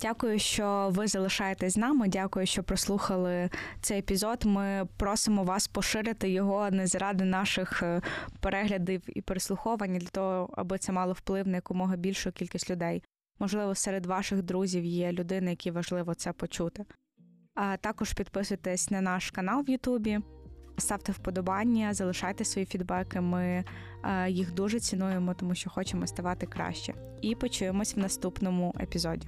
Дякую, що ви залишаєтесь з нами. Дякую, що прослухали цей епізод. Ми просимо вас поширити його не заради наших е, переглядів і переслуховань, для того, аби це мало вплив на якомога більшу кількість людей. Можливо, серед ваших друзів є людини, які важливо це почути. А також підписуйтесь на наш канал в Ютубі, ставте вподобання, залишайте свої фідбеки. Ми е, їх дуже цінуємо, тому що хочемо ставати краще. І почуємось в наступному епізоді.